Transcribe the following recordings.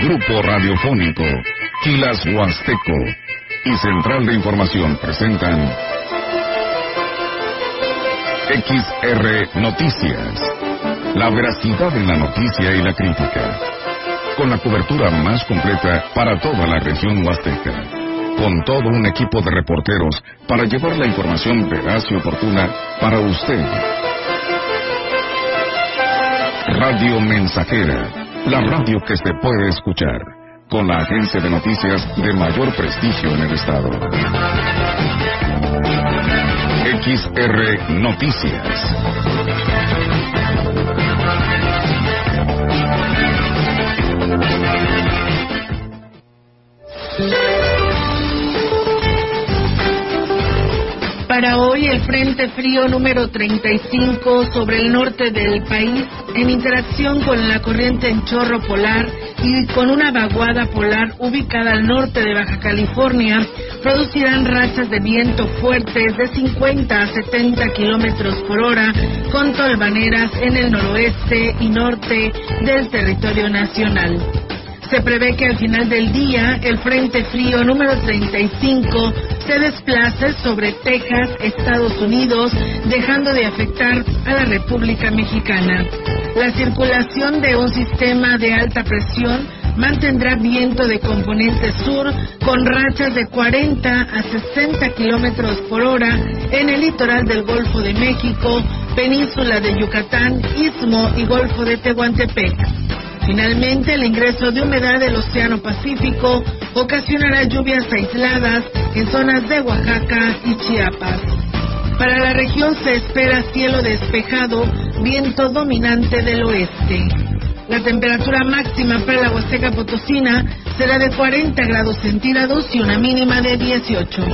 Grupo Radiofónico, Quilas Huasteco y Central de Información presentan XR Noticias. La veracidad en la noticia y la crítica. Con la cobertura más completa para toda la región huasteca. Con todo un equipo de reporteros para llevar la información veraz y oportuna para usted. Radio Mensajera, la radio que se puede escuchar, con la agencia de noticias de mayor prestigio en el estado. XR Noticias. Para hoy el Frente Frío número 35 sobre el norte del país, en interacción con la corriente en chorro polar y con una vaguada polar ubicada al norte de Baja California, producirán rachas de viento fuertes de 50 a 70 kilómetros por hora con tolvaneras en el noroeste y norte del territorio nacional. Se prevé que al final del día el Frente Frío número 35 se desplace sobre Texas, Estados Unidos, dejando de afectar a la República Mexicana. La circulación de un sistema de alta presión mantendrá viento de componente sur con rachas de 40 a 60 kilómetros por hora en el litoral del Golfo de México, península de Yucatán, Istmo y Golfo de Tehuantepec. Finalmente, el ingreso de humedad del Océano Pacífico ocasionará lluvias aisladas en zonas de Oaxaca y Chiapas. Para la región se espera cielo despejado, viento dominante del oeste. La temperatura máxima para la Huasteca Potosina será de 40 grados centígrados y una mínima de 18.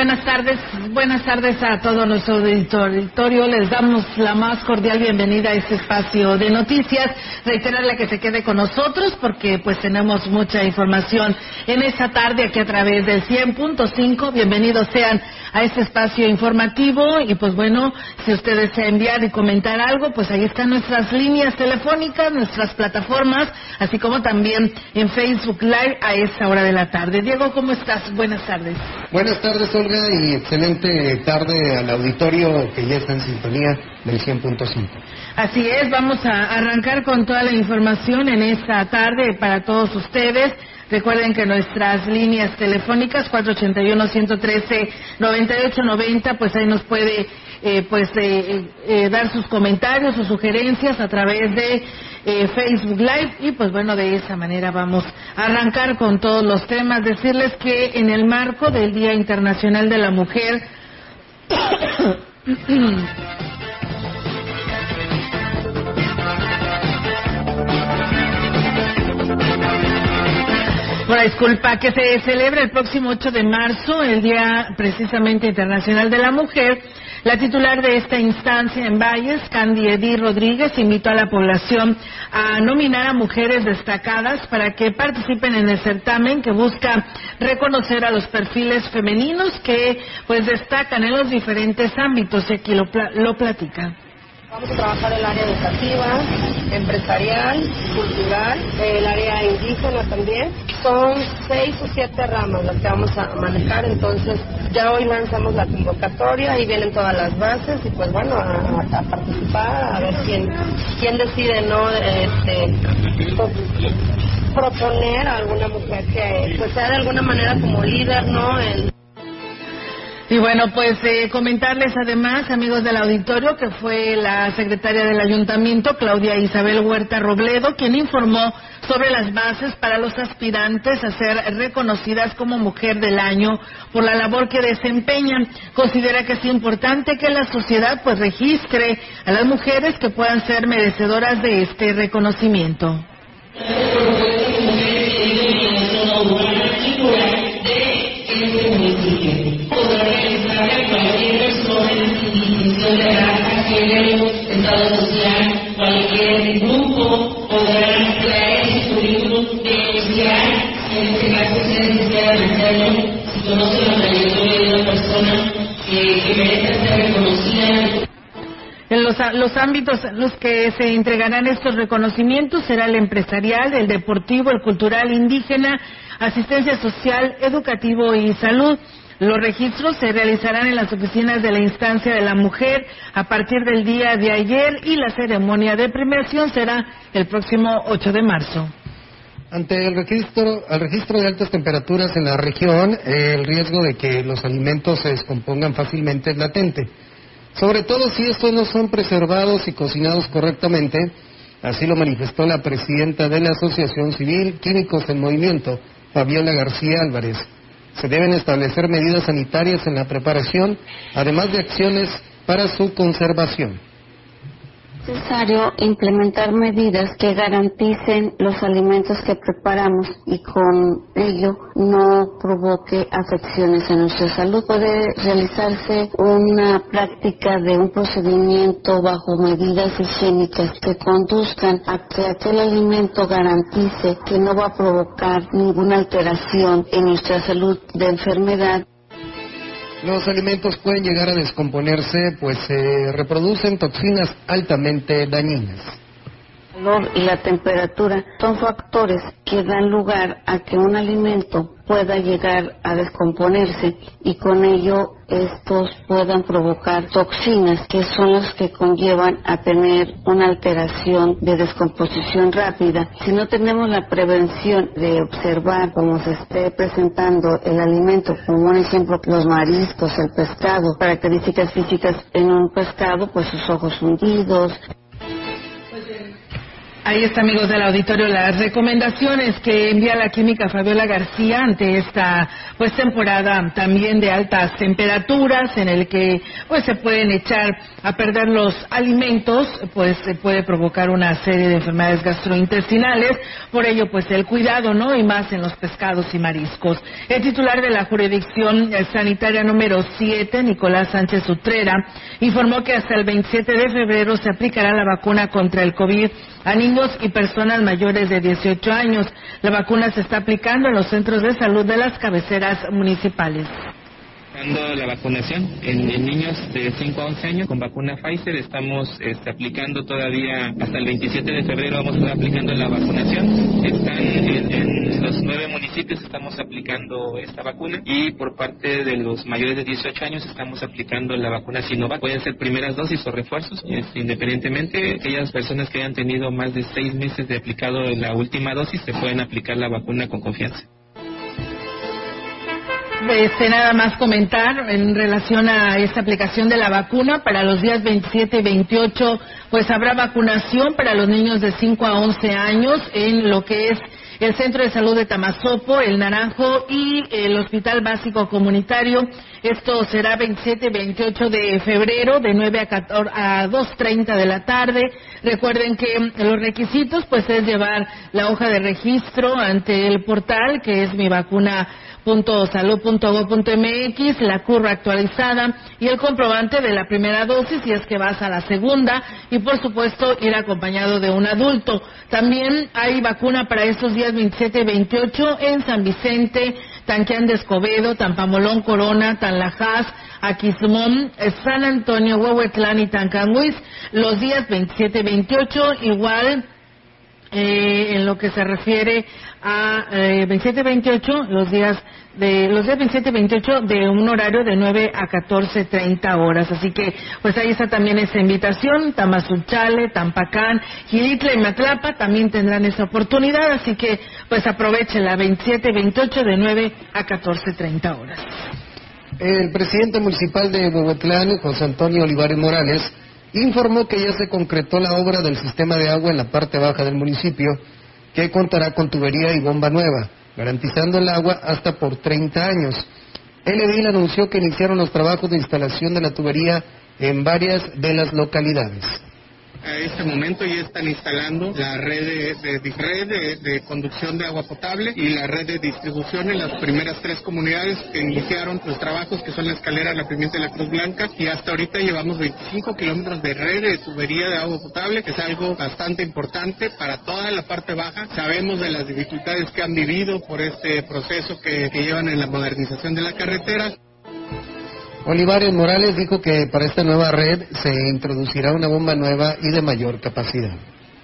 Buenas tardes. Buenas tardes a todo nuestro auditorio. Les damos la más cordial bienvenida a este espacio de noticias. Reiterarle que se quede con nosotros porque pues tenemos mucha información en esta tarde aquí a través del 100.5. Bienvenidos sean a este espacio informativo y pues bueno, si ustedes desean enviar y comentar algo, pues ahí están nuestras líneas telefónicas, nuestras plataformas, así como también en Facebook Live a esta hora de la tarde. Diego, ¿cómo estás? Buenas tardes. Buenas tardes, Olga, y excelente tarde al auditorio que ya está en sintonía del 100.5. Así es, vamos a arrancar con toda la información en esta tarde para todos ustedes. Recuerden que nuestras líneas telefónicas 481-113-9890, pues ahí nos puede eh, pues eh, eh, dar sus comentarios o sugerencias a través de Facebook Live y pues bueno, de esa manera vamos a arrancar con todos los temas. Decirles que en el marco del Día Internacional de la Mujer, Bueno, disculpa, que se celebra el próximo 8 de marzo, el Día precisamente Internacional de la Mujer. La titular de esta instancia en Valles, Candy Eddy Rodríguez, invitó a la población a nominar a mujeres destacadas para que participen en el certamen que busca reconocer a los perfiles femeninos que pues destacan en los diferentes ámbitos y aquí lo, lo platica. Vamos a trabajar el área educativa, empresarial, cultural, el área indígena también. Son seis o siete ramas las que vamos a manejar, entonces ya hoy lanzamos la convocatoria y vienen todas las bases y pues bueno, a, participar, a ver quién, quién decide no este, pues, proponer a alguna mujer que pues sea de alguna manera como líder, ¿no? Y bueno, pues eh, comentarles además, amigos del auditorio, que fue la secretaria del ayuntamiento, Claudia Isabel Huerta Robledo, quien informó sobre las bases para los aspirantes a ser reconocidas como mujer del año por la labor que desempeñan. Considera que es importante que la sociedad pues registre a las mujeres que puedan ser merecedoras de este reconocimiento la de que, ser. En los, los, ámbitos en los que se entregarán estos reconocimientos será el empresarial, el deportivo, el cultural, indígena, asistencia social, educativo y salud. Los registros se realizarán en las oficinas de la instancia de la mujer a partir del día de ayer y la ceremonia de premiación será el próximo 8 de marzo. Ante el registro, el registro de altas temperaturas en la región, el riesgo de que los alimentos se descompongan fácilmente es latente, sobre todo si estos no son preservados y cocinados correctamente, así lo manifestó la presidenta de la Asociación Civil Químicos en Movimiento, Fabiola García Álvarez. Se deben establecer medidas sanitarias en la preparación, además de acciones para su conservación necesario implementar medidas que garanticen los alimentos que preparamos y con ello no provoque afecciones en nuestra salud. Puede realizarse una práctica de un procedimiento bajo medidas higiénicas que conduzcan a que aquel alimento garantice que no va a provocar ninguna alteración en nuestra salud de enfermedad. Los alimentos pueden llegar a descomponerse, pues se reproducen toxinas altamente dañinas. Calor y la temperatura son factores que dan lugar a que un alimento pueda llegar a descomponerse y con ello estos puedan provocar toxinas que son las que conllevan a tener una alteración de descomposición rápida. Si no tenemos la prevención de observar cómo se esté presentando el alimento, como un ejemplo los mariscos, el pescado, características físicas en un pescado, pues sus ojos hundidos, Ahí está, amigos del auditorio, las recomendaciones que envía la química Fabiola García ante esta pues temporada también de altas temperaturas en el que pues se pueden echar a perder los alimentos, pues se puede provocar una serie de enfermedades gastrointestinales, por ello pues el cuidado, ¿no? Y más en los pescados y mariscos. El titular de la jurisdicción sanitaria número 7, Nicolás Sánchez Utrera, informó que hasta el 27 de febrero se aplicará la vacuna contra el COVID a niños y personas mayores de 18 años. La vacuna se está aplicando en los centros de salud de las cabeceras municipales la vacunación en, niños de 5 a 11 años con vacuna Pfizer. Estamos este, aplicando todavía hasta el 27 de febrero vamos a estar aplicando la vacunación. Están en, los nueve municipios estamos aplicando esta vacuna y por parte de los mayores de 18 años estamos aplicando la vacuna Sinovac. Pueden ser primeras dosis o refuerzos, este, independientemente. Aquellas personas que hayan tenido más de seis meses de aplicado la última dosis se pueden aplicar la vacuna con confianza. Este, nada más comentar en relación a esta aplicación de la vacuna para los días 27 y 28, pues habrá vacunación para los niños de 5 a 11 años en lo que es el Centro de Salud de Tamazopo, el Naranjo y el Hospital Básico Comunitario. Esto será 27 y 28 de febrero de 9 a, 14, a 2.30 de la tarde. Recuerden que los requisitos pues es llevar la hoja de registro ante el portal que es mi vacuna salud.gov.mx, la curva actualizada y el comprobante de la primera dosis si es que vas a la segunda y por supuesto ir acompañado de un adulto. También hay vacuna para estos días 27 y 28 en San Vicente, Tanquián de Escobedo, Tampamolón, Corona, Tanlajas, Aquismón, San Antonio, Huehuetlán y Tancanguis, los días 27 y 28 igual eh, en lo que se refiere a eh, 27-28, los días de los días 27-28 de un horario de 9 a 14.30 horas. Así que, pues ahí está también esa invitación. Tamazunchale, Tampacán, Gilitla y Matlapa también tendrán esa oportunidad. Así que, pues aprovechen la 27-28 de 9 a 14.30 horas. El presidente municipal de Bogotlán, José Antonio Olivares Morales, informó que ya se concretó la obra del sistema de agua en la parte baja del municipio, que contará con tubería y bomba nueva, garantizando el agua hasta por 30 años. El anunció que iniciaron los trabajos de instalación de la tubería en varias de las localidades a este momento ya están instalando la red de, red de, conducción de agua potable y la red de distribución en las primeras tres comunidades que iniciaron los trabajos que son la escalera, la pimienta y la Cruz Blanca y hasta ahorita llevamos 25 kilómetros de red de tubería de agua potable que es algo bastante importante para toda la parte baja. Sabemos de las dificultades que han vivido por este proceso que llevan en la modernización de la carretera. Olivares Morales dijo que para esta nueva red se introducirá una bomba nueva y de mayor capacidad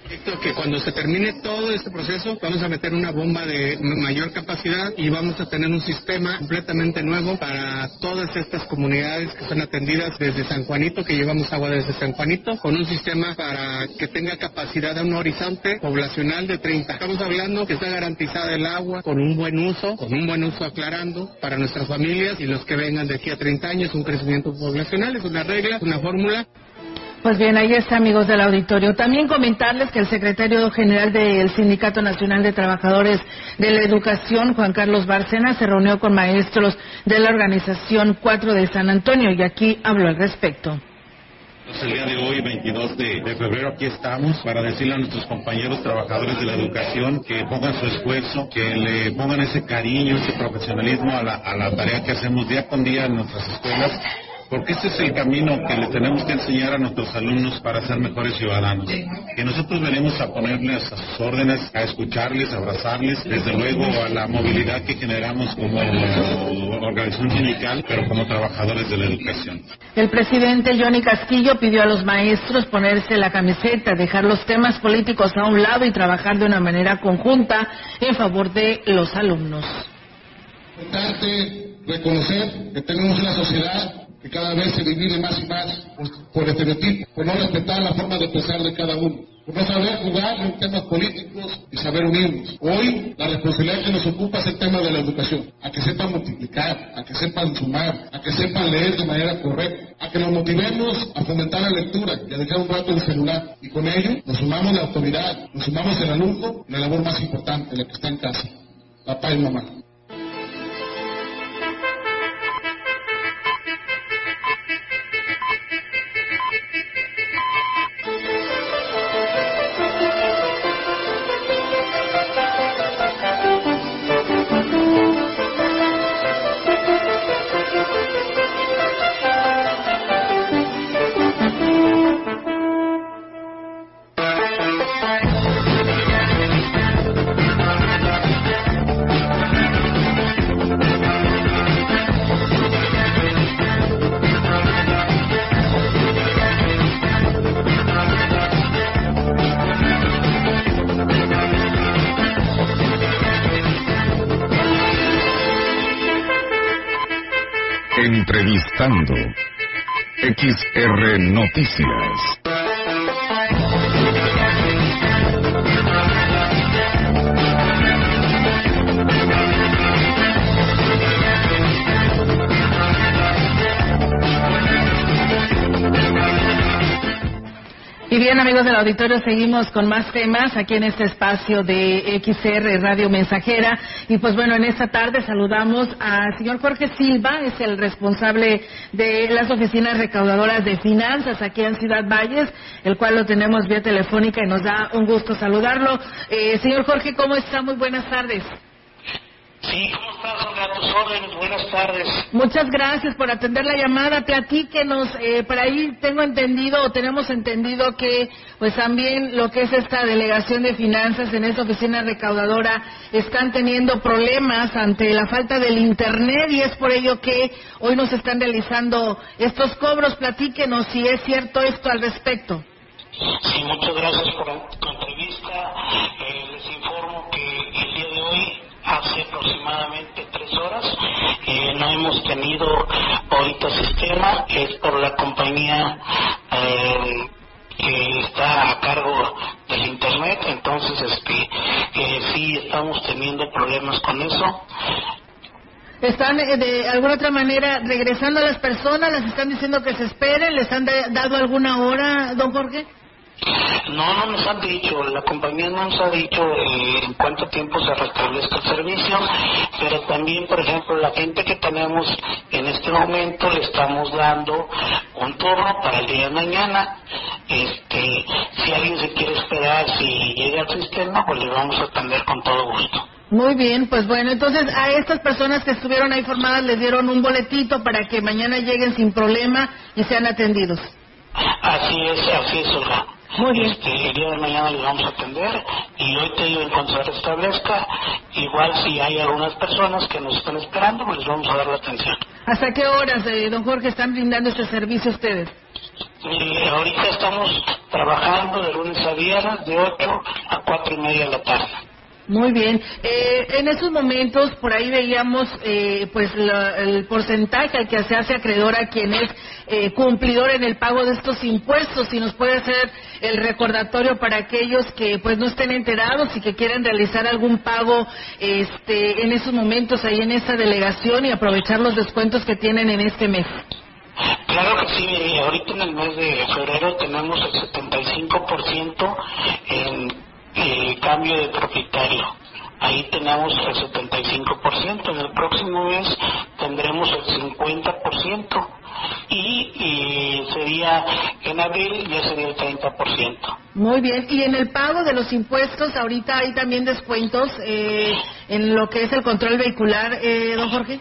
que cuando se termine todo este proceso vamos a meter una bomba de mayor capacidad y vamos a tener un sistema completamente nuevo para todas estas comunidades que son atendidas desde San Juanito, que llevamos agua desde San Juanito, con un sistema para que tenga capacidad de un horizonte poblacional de 30. Estamos hablando que está garantizada el agua con un buen uso, con un buen uso aclarando para nuestras familias y los que vengan de aquí a 30 años, un crecimiento poblacional, es una regla, una fórmula pues bien, ahí está, amigos del auditorio. También comentarles que el secretario general del Sindicato Nacional de Trabajadores de la Educación, Juan Carlos Bárcena, se reunió con maestros de la organización 4 de San Antonio y aquí habló al respecto. Pues el día de hoy, 22 de, febrero, aquí estamos para decirle a nuestros compañeros trabajadores de la educación que pongan su esfuerzo, que le pongan ese cariño, ese profesionalismo a la tarea que hacemos día con día en nuestras escuelas porque este es el camino que le tenemos que enseñar a nuestros alumnos para ser mejores ciudadanos. Que nosotros venimos a ponerles a sus órdenes, a escucharles, a abrazarles, desde luego a la movilidad que generamos como organización sindical, pero como trabajadores de la educación. El presidente Johnny Castillo pidió a los maestros ponerse la camiseta, dejar los temas políticos a un lado y trabajar de una manera conjunta en favor de los alumnos. reconocer que tenemos una sociedad que cada vez se divide más y más por, estereotipos, por no respetar la forma de pensar de cada uno, por no saber jugar en temas políticos y saber unirnos. Hoy la responsabilidad que nos ocupa es el tema de la educación, a que sepan multiplicar, a que sepan sumar, a que sepan leer de manera correcta, a que nos motivemos a fomentar la lectura y a dejar un rato el celular. Y con ello nos sumamos la autoridad, nos sumamos el alumno, la labor más importante, la que está en casa, papá y mamá. XR Noticias. Bien, amigos del auditorio, seguimos con más temas aquí en este espacio de XR Radio Mensajera. Y pues bueno, en esta tarde saludamos al señor Jorge Silva, es el responsable de las oficinas recaudadoras de finanzas aquí en Ciudad Valles, el cual lo tenemos vía telefónica y nos da un gusto saludarlo. Eh, señor Jorge, ¿cómo está? Muy buenas tardes. Sí, ¿cómo estás, A tus órdenes, buenas tardes. Muchas gracias por atender la llamada. Platíquenos, eh, por ahí tengo entendido o tenemos entendido que pues también lo que es esta delegación de finanzas en esta oficina recaudadora están teniendo problemas ante la falta del Internet y es por ello que hoy nos están realizando estos cobros. Platíquenos si es cierto esto al respecto. Sí, muchas gracias por la entrevista. Eh, les informo que el día de hoy hace aproximadamente tres horas. Eh, no hemos tenido ahorita sistema, es por la compañía eh, que está a cargo del internet, entonces este, eh, sí estamos teniendo problemas con eso. ¿Están eh, de alguna otra manera regresando a las personas? ¿Les están diciendo que se esperen? ¿Les han da- dado alguna hora, don Jorge? No, no nos han dicho, la compañía no nos ha dicho eh, en cuánto tiempo se restablezca el servicio, pero también, por ejemplo, la gente que tenemos en este momento le estamos dando un turno para el día de mañana. Este, si alguien se quiere esperar, si llega al sistema, pues le vamos a atender con todo gusto. Muy bien, pues bueno, entonces a estas personas que estuvieron ahí formadas les dieron un boletito para que mañana lleguen sin problema y sean atendidos. Así es, así es, Olga. Muy bien. Este, el día de mañana les vamos a atender y hoy te digo en cuanto se restablezca, igual si hay algunas personas que nos están esperando, pues les vamos a dar la atención. ¿Hasta qué horas, eh, don Jorge, están brindando este servicio ustedes? Y ahorita estamos trabajando de lunes a viernes de 8 a 4 y media de la tarde. Muy bien. Eh, en esos momentos, por ahí veíamos, eh, pues, la- el porcentaje al que se hace acreedor a quien es eh, cumplidor en el pago de estos impuestos. Si nos puede hacer el recordatorio para aquellos que, pues, no estén enterados y que quieran realizar algún pago, este, en esos momentos ahí en esa delegación y aprovechar los descuentos que tienen en este mes. Claro que sí, ahorita en el mes de febrero tenemos el 75% en eh, cambio de propietario. Ahí tenemos el 75%. En el próximo mes tendremos el 50%. Y, y sería en abril ya sería el 30%. Muy bien, y en el pago de los impuestos, ahorita hay también descuentos eh, en lo que es el control vehicular, eh, don Jorge.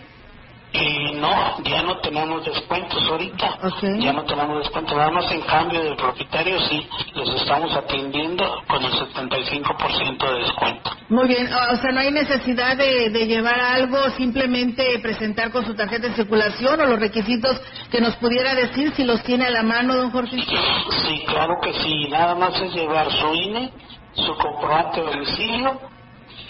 Y no, ya no tenemos descuentos ahorita. Ya no tenemos descuentos. Nada más en cambio del propietario sí, los estamos atendiendo con el 75% de descuento. Muy bien, o o sea, no hay necesidad de, de llevar algo, simplemente presentar con su tarjeta de circulación o los requisitos que nos pudiera decir si los tiene a la mano, don Jorge. Sí, claro que sí. Nada más es llevar su INE, su comprobante de domicilio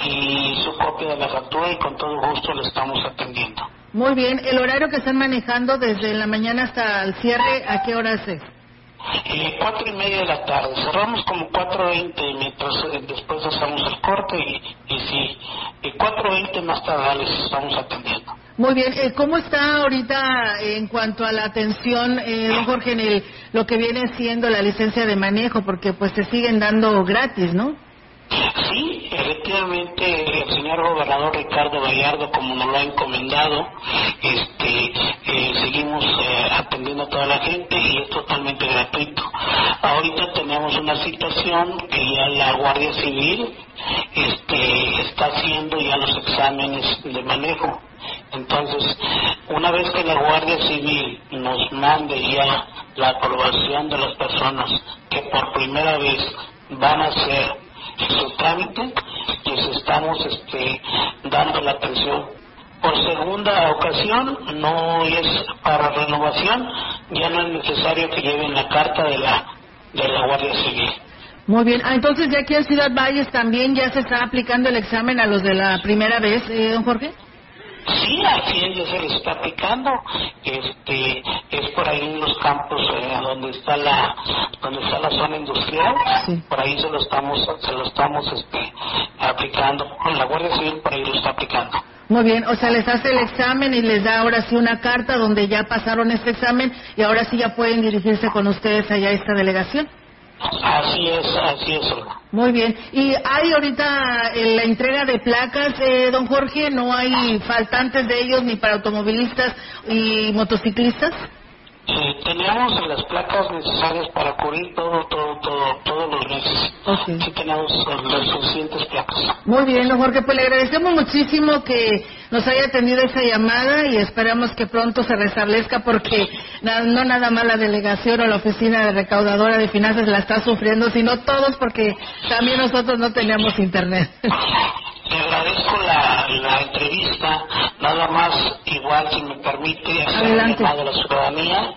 y su copia de la factura y con todo gusto le estamos atendiendo. Muy bien, el horario que están manejando desde la mañana hasta el cierre, ¿a qué horas es? Eh, cuatro y media de la tarde. Cerramos como 4.20 mientras eh, después hacemos el corte y, y sí, eh, 4.20 más tarde les estamos atendiendo. Muy bien, eh, ¿cómo está ahorita en cuanto a la atención, eh, don Jorge, en el, lo que viene siendo la licencia de manejo? Porque pues se siguen dando gratis, ¿no? Sí, efectivamente el señor gobernador Ricardo Gallardo, como nos lo ha encomendado, este, eh, seguimos eh, atendiendo a toda la gente y es totalmente gratuito. Ahorita tenemos una situación que ya la Guardia Civil este, está haciendo ya los exámenes de manejo. Entonces, una vez que la Guardia Civil nos mande ya la aprobación de las personas que por primera vez van a hacer su trámite, les estamos este, dando la atención. Por segunda ocasión, no es para renovación, ya no es necesario que lleven la carta de la, de la Guardia Civil. Muy bien, ah, entonces ya aquí en Ciudad Valles también ya se está aplicando el examen a los de la primera vez, eh, don Jorge. Sí, aquí ya se les está aplicando. Este, es por ahí en los campos eh, donde está la, donde está la zona industrial. Por ahí se lo estamos, se lo estamos este, aplicando. La Guardia Civil por ahí lo está aplicando. Muy bien, o sea, les hace el examen y les da ahora sí una carta donde ya pasaron este examen y ahora sí ya pueden dirigirse con ustedes allá a esta delegación. Así es, así es. Muy bien. ¿Y hay ahorita eh, la entrega de placas, eh, don Jorge? ¿No hay faltantes de ellos ni para automovilistas y motociclistas? Eh, tenemos las placas necesarias para cubrir todo, todo, todo, todos los meses. Sí tenemos eh, las suficientes placas. Muy bien, don Jorge, pues le agradecemos muchísimo que nos haya atendido esa llamada y esperamos que pronto se restablezca porque no nada más la delegación o la oficina de recaudadora de finanzas la está sufriendo, sino todos porque también nosotros no teníamos internet. Te agradezco la, la entrevista, nada más igual si me permite hacer un llamado a la ciudadanía,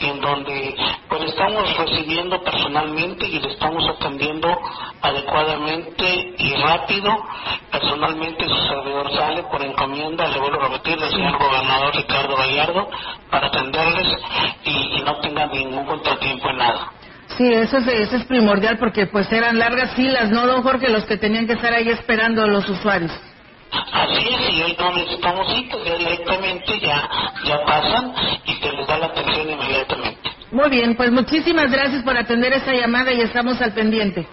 en donde pues estamos recibiendo personalmente y le estamos atendiendo adecuadamente y rápido. Personalmente su servidor sale por encomienda, le vuelvo a repetir, del señor gobernador Ricardo Gallardo, para atenderles y, y no tengan ningún contratiempo en nada. Sí, eso es, eso es primordial porque pues eran largas filas, ¿no, don Jorge? Los que tenían que estar ahí esperando a los usuarios. Así es, y hoy no necesitamos citas, ya directamente ya, ya pasan y se les da la atención inmediatamente. Muy bien, pues muchísimas gracias por atender esta llamada y estamos al pendiente.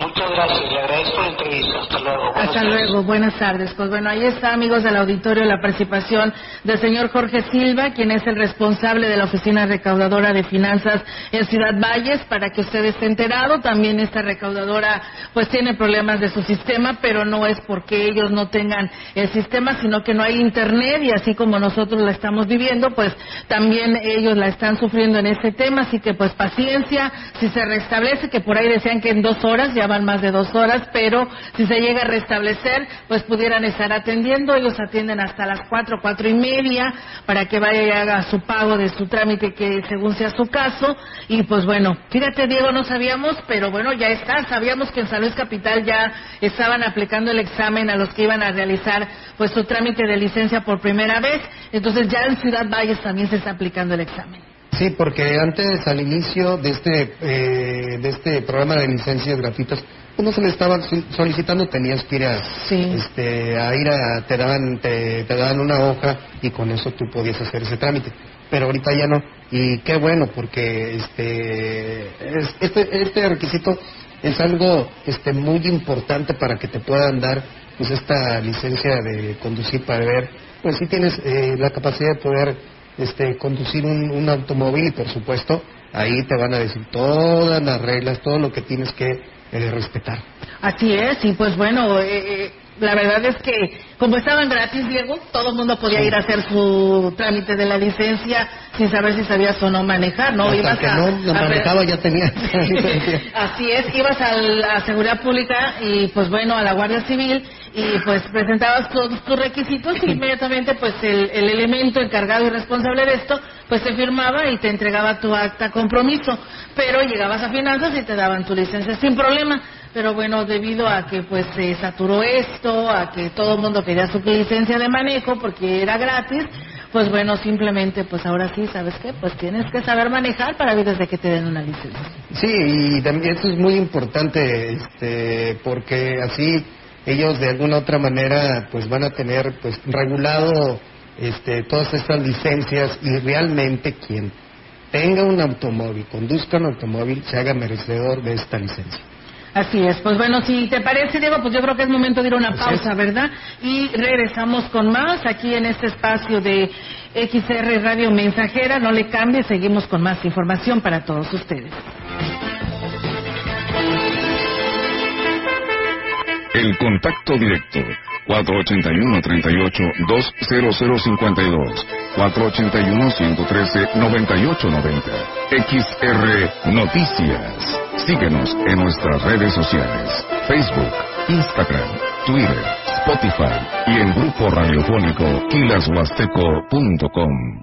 Muchas gracias, le agradezco la entrevista. Hasta luego. Buenas Hasta tardes. luego, buenas tardes. Pues bueno, ahí está, amigos del auditorio, la participación del señor Jorge Silva, quien es el responsable de la Oficina Recaudadora de Finanzas en Ciudad Valles, para que usted esté enterado. También esta recaudadora, pues tiene problemas de su sistema, pero no es porque ellos no tengan el sistema, sino que no hay internet y así como nosotros la estamos viviendo, pues también ellos la están sufriendo en este tema. Así que pues paciencia, si se restablece, que por ahí decían que en dos horas, ya van más de dos horas, pero si se llega a restablecer, pues pudieran estar atendiendo. Ellos atienden hasta las cuatro, cuatro y media, para que vaya y haga su pago de su trámite, que según sea su caso. Y pues bueno, fíjate, Diego, no sabíamos, pero bueno, ya está. Sabíamos que en San Capital ya estaban aplicando el examen a los que iban a realizar pues su trámite de licencia por primera vez. Entonces ya en Ciudad Valles también se está aplicando el examen. Sí, porque antes, al inicio de este, eh, de este programa de licencias gratuitas, pues no se le estaba sol- solicitando, tenías que ir a, este, a ir a, te daban, te, te daban una hoja y con eso tú podías hacer ese trámite. Pero ahorita ya no. Y qué bueno, porque este, es- este, este requisito es algo este, muy importante para que te puedan dar pues esta licencia de conducir para ver, pues si tienes eh, la capacidad de poder este, conducir un, un automóvil y por supuesto ahí te van a decir todas las reglas, todo lo que tienes que eh, respetar. Así es, y pues bueno, eh, eh, la verdad es que como estaban gratis, Diego, todo el mundo podía ir a hacer su trámite de la licencia sin saber si sabías o no manejar, ¿no? Hasta Ibas que a- no a ver- manejaba ya tenía. Así es, ibas a la seguridad pública y pues bueno, a la Guardia Civil y pues presentabas todos tus requisitos y inmediatamente pues el, el elemento encargado y responsable de esto pues te firmaba y te entregaba tu acta compromiso, pero llegabas a finanzas y te daban tu licencia sin problema. Pero bueno, debido a que pues se saturó esto, a que todo el mundo quería su licencia de manejo porque era gratis, pues bueno, simplemente pues ahora sí, ¿sabes qué? Pues tienes que saber manejar para ver desde que te den una licencia. Sí, y también es muy importante, este, porque así ellos de alguna otra manera pues van a tener pues regulado este, todas estas licencias y realmente quien tenga un automóvil, conduzca un automóvil, se haga merecedor de esta licencia. Así es, pues bueno, si te parece, Diego, pues yo creo que es momento de ir a una pausa, ¿verdad? Y regresamos con más aquí en este espacio de XR Radio Mensajera. No le cambie, seguimos con más información para todos ustedes. El contacto directo 481-38-20052 481-113-9890 XR Noticias. Síguenos en nuestras redes sociales Facebook, Instagram, Twitter, Spotify y el grupo radiofónico quilashuasteco.com.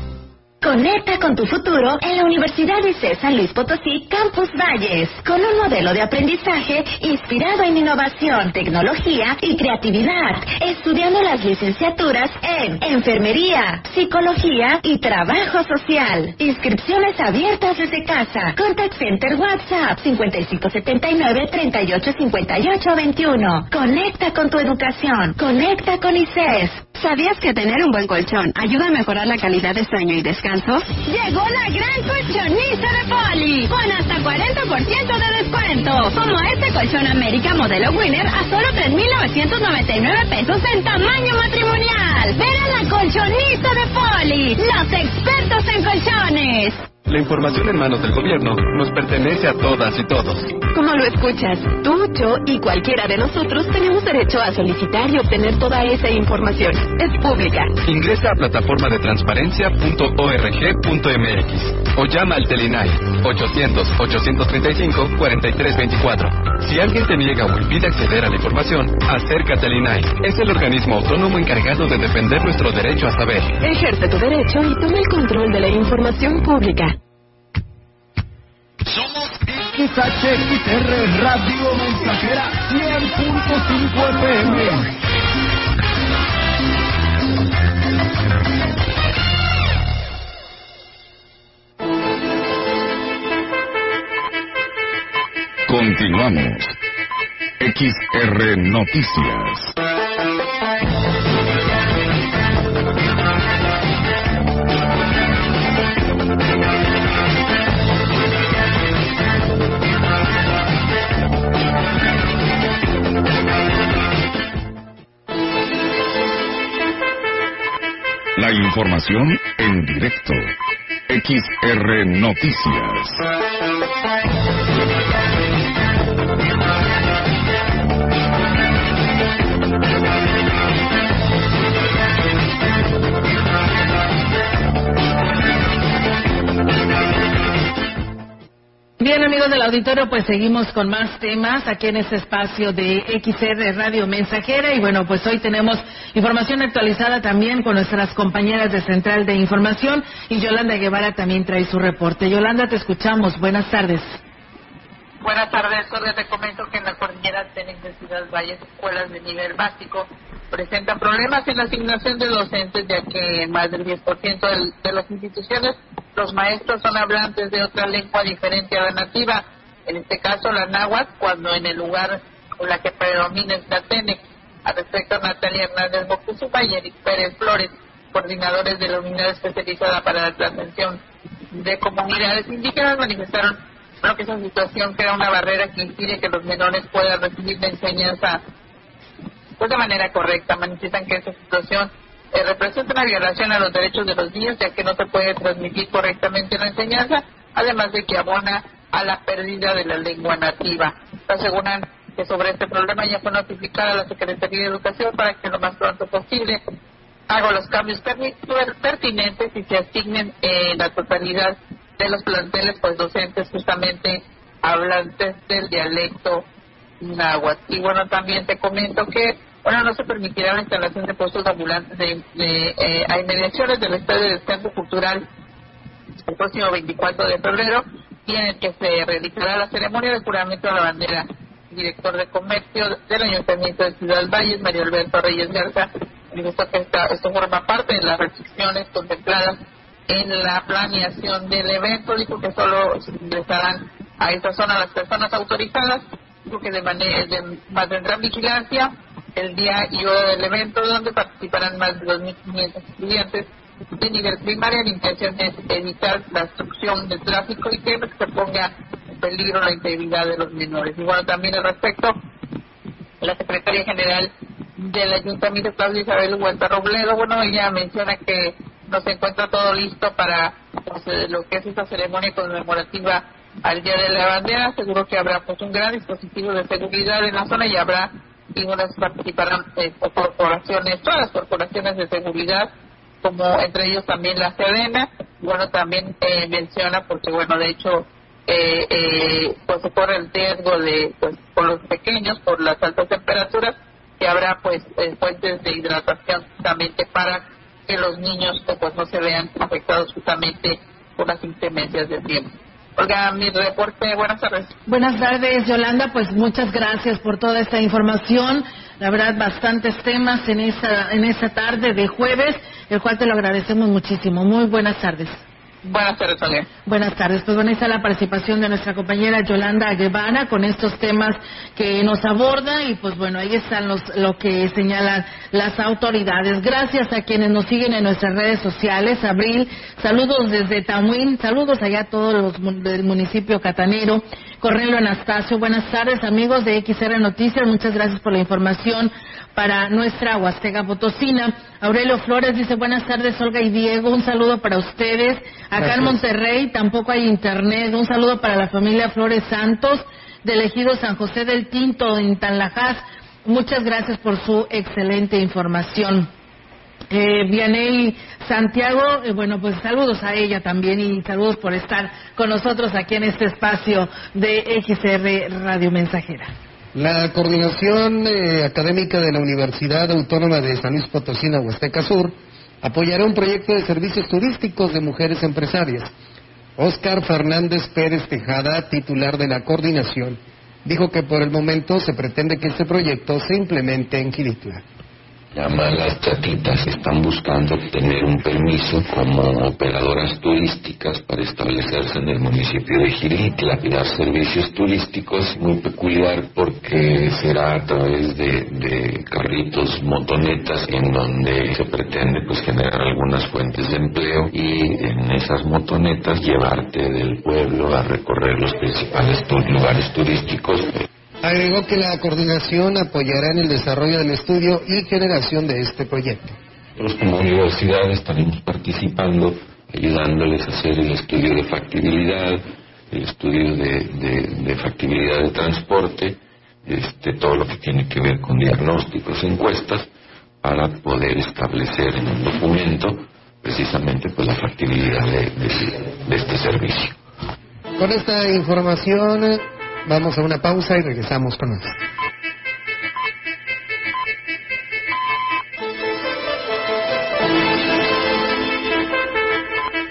Conecta con tu futuro en la Universidad de San Luis Potosí Campus Valles, con un modelo de aprendizaje inspirado en innovación, tecnología y creatividad, estudiando las licenciaturas en Enfermería, Psicología y Trabajo Social. Inscripciones abiertas desde casa. Contact Center WhatsApp 5579-385821. Conecta con tu educación. Conecta con ICES. ¿Sabías que tener un buen colchón ayuda a mejorar la calidad de sueño y descanso? Llegó la gran colchonista de Poli, con hasta 40% de descuento. Como este colchón América modelo Winner a solo 3.999 pesos en tamaño matrimonial. Ven a la colchonista de Poli, los expertos en colchones. La información en manos del gobierno nos pertenece a todas y todos. Como lo escuchas, tú, yo y cualquiera de nosotros tenemos derecho a solicitar y obtener toda esa información. Es pública. Ingresa a plataforma de transparencia.org.mx o llama al Telinai 800-835-4324. Si alguien te niega o impide acceder a la información, acércate al INAI. Es el organismo autónomo encargado de defender nuestro derecho a saber. Ejerce tu derecho y toma el control de la información pública. Somos XHXR Radio Mensajera 100.5 FM. Continuamos. XR Noticias. Información en directo. XR Noticias. Amigos del auditorio, pues seguimos con más temas aquí en este espacio de XR Radio Mensajera. Y bueno, pues hoy tenemos información actualizada también con nuestras compañeras de Central de Información. Y Yolanda Guevara también trae su reporte. Yolanda, te escuchamos. Buenas tardes. Buenas tardes, Jorge. Te comento que en la cordillera Tenex de Ciudad Valles, escuelas de nivel básico presentan problemas en la asignación de docentes, ya que en más del 10% del- de las instituciones los maestros son hablantes de otra lengua diferente a la nativa, en este caso la náhuatl, cuando en el lugar con la que predomina es la Tenex. Al respecto, Natalia Hernández Moctezuma y Eric Pérez Flores, coordinadores de la unidad especializada para la transmisión de comunidades indígenas, manifestaron que esa situación crea una barrera que impide que los menores puedan recibir la enseñanza de manera correcta. Manifiestan que esta situación eh, representa una violación a los derechos de los niños, ya que no se puede transmitir correctamente la enseñanza, además de que abona a la pérdida de la lengua nativa. Aseguran que sobre este problema ya fue notificada la Secretaría de Educación para que lo más pronto posible haga los cambios pertinentes y se asignen en la totalidad de los planteles pues docentes justamente hablantes del dialecto náhuatl. Y bueno, también te comento que bueno, no se permitirá la instalación de puestos ambulantes de, de, eh, a inmediaciones del Estadio de Descanso Cultural el próximo 24 de febrero y en el que se realizará la ceremonia de juramento a la bandera. Director de comercio del Ayuntamiento de Ciudad Valles, Mario Alberto Reyes Garza, manifestó que esta- esto forma parte de las restricciones contempladas en la planeación del evento. Dijo que solo ingresarán a esta zona las personas autorizadas. Dijo que de manera de, mantendrán vigilancia el día y hora del evento, donde participarán más de 2.500 estudiantes de nivel primario. La intención es evitar la obstrucción del tráfico y que se ponga en peligro la integridad de los menores. Y bueno, también al respecto, la secretaria general del ayuntamiento, Claudia Isabel Huerta Robledo, bueno, ella menciona que no se encuentra todo listo para pues, eh, lo que es esta ceremonia conmemorativa al Día de la Bandera. Aseguró que habrá pues un gran dispositivo de seguridad en la zona y habrá unas participarán eh, corporaciones, todas las corporaciones de seguridad, como entre ellos también la Sedena. Bueno, también eh, menciona, porque bueno, de hecho, eh, eh, pues se corre el riesgo de, pues, por los pequeños, por las altas temperaturas, que habrá pues eh, fuentes de hidratación justamente para que los niños pues no se vean afectados justamente por las inclemencias del tiempo. Mi reporte, buenas tardes. Buenas tardes, Yolanda. Pues muchas gracias por toda esta información. La verdad, bastantes temas en esta, en esta tarde de jueves, el cual te lo agradecemos muchísimo. Muy buenas tardes. Buenas tardes, Olga. Buenas tardes. Pues bueno, ahí está la participación de nuestra compañera Yolanda Guevara con estos temas que nos aborda y pues bueno, ahí están los, lo que señalan las autoridades. Gracias a quienes nos siguen en nuestras redes sociales. Abril, saludos desde Tamuín, saludos allá a todos los del municipio catanero. Cornelio Anastasio, buenas tardes amigos de XR Noticias, muchas gracias por la información. Para nuestra Huasteca Potosina. Aurelio Flores dice buenas tardes Olga y Diego, un saludo para ustedes. Acá en Monterrey tampoco hay internet, un saludo para la familia Flores Santos del ejido San José del Tinto en Tanlajas. Muchas gracias por su excelente información. Eh, Vianey Santiago, eh, bueno, pues saludos a ella también y saludos por estar con nosotros aquí en este espacio de XR Radio Mensajera. La coordinación eh, académica de la Universidad Autónoma de San Luis Potosí, Huasteca Sur, apoyará un proyecto de servicios turísticos de mujeres empresarias. Oscar Fernández Pérez Tejada, titular de la coordinación, dijo que por el momento se pretende que este proyecto se implemente en llama las chatitas, están buscando obtener un permiso como operadoras turísticas para establecerse en el municipio de Giritla y dar servicios turísticos muy peculiar porque será a través de, de carritos, motonetas en donde se pretende pues generar algunas fuentes de empleo y en esas motonetas llevarte del pueblo a recorrer los principales lugares turísticos Agregó que la coordinación apoyará en el desarrollo del estudio y generación de este proyecto. Nosotros como universidad estaremos participando, ayudándoles a hacer el estudio de factibilidad, el estudio de, factibilidad de transporte, este, todo lo que tiene que ver con diagnósticos, encuestas, para poder establecer en un documento precisamente pues la factibilidad de este servicio. Con esta información Vamos a una pausa y regresamos con más.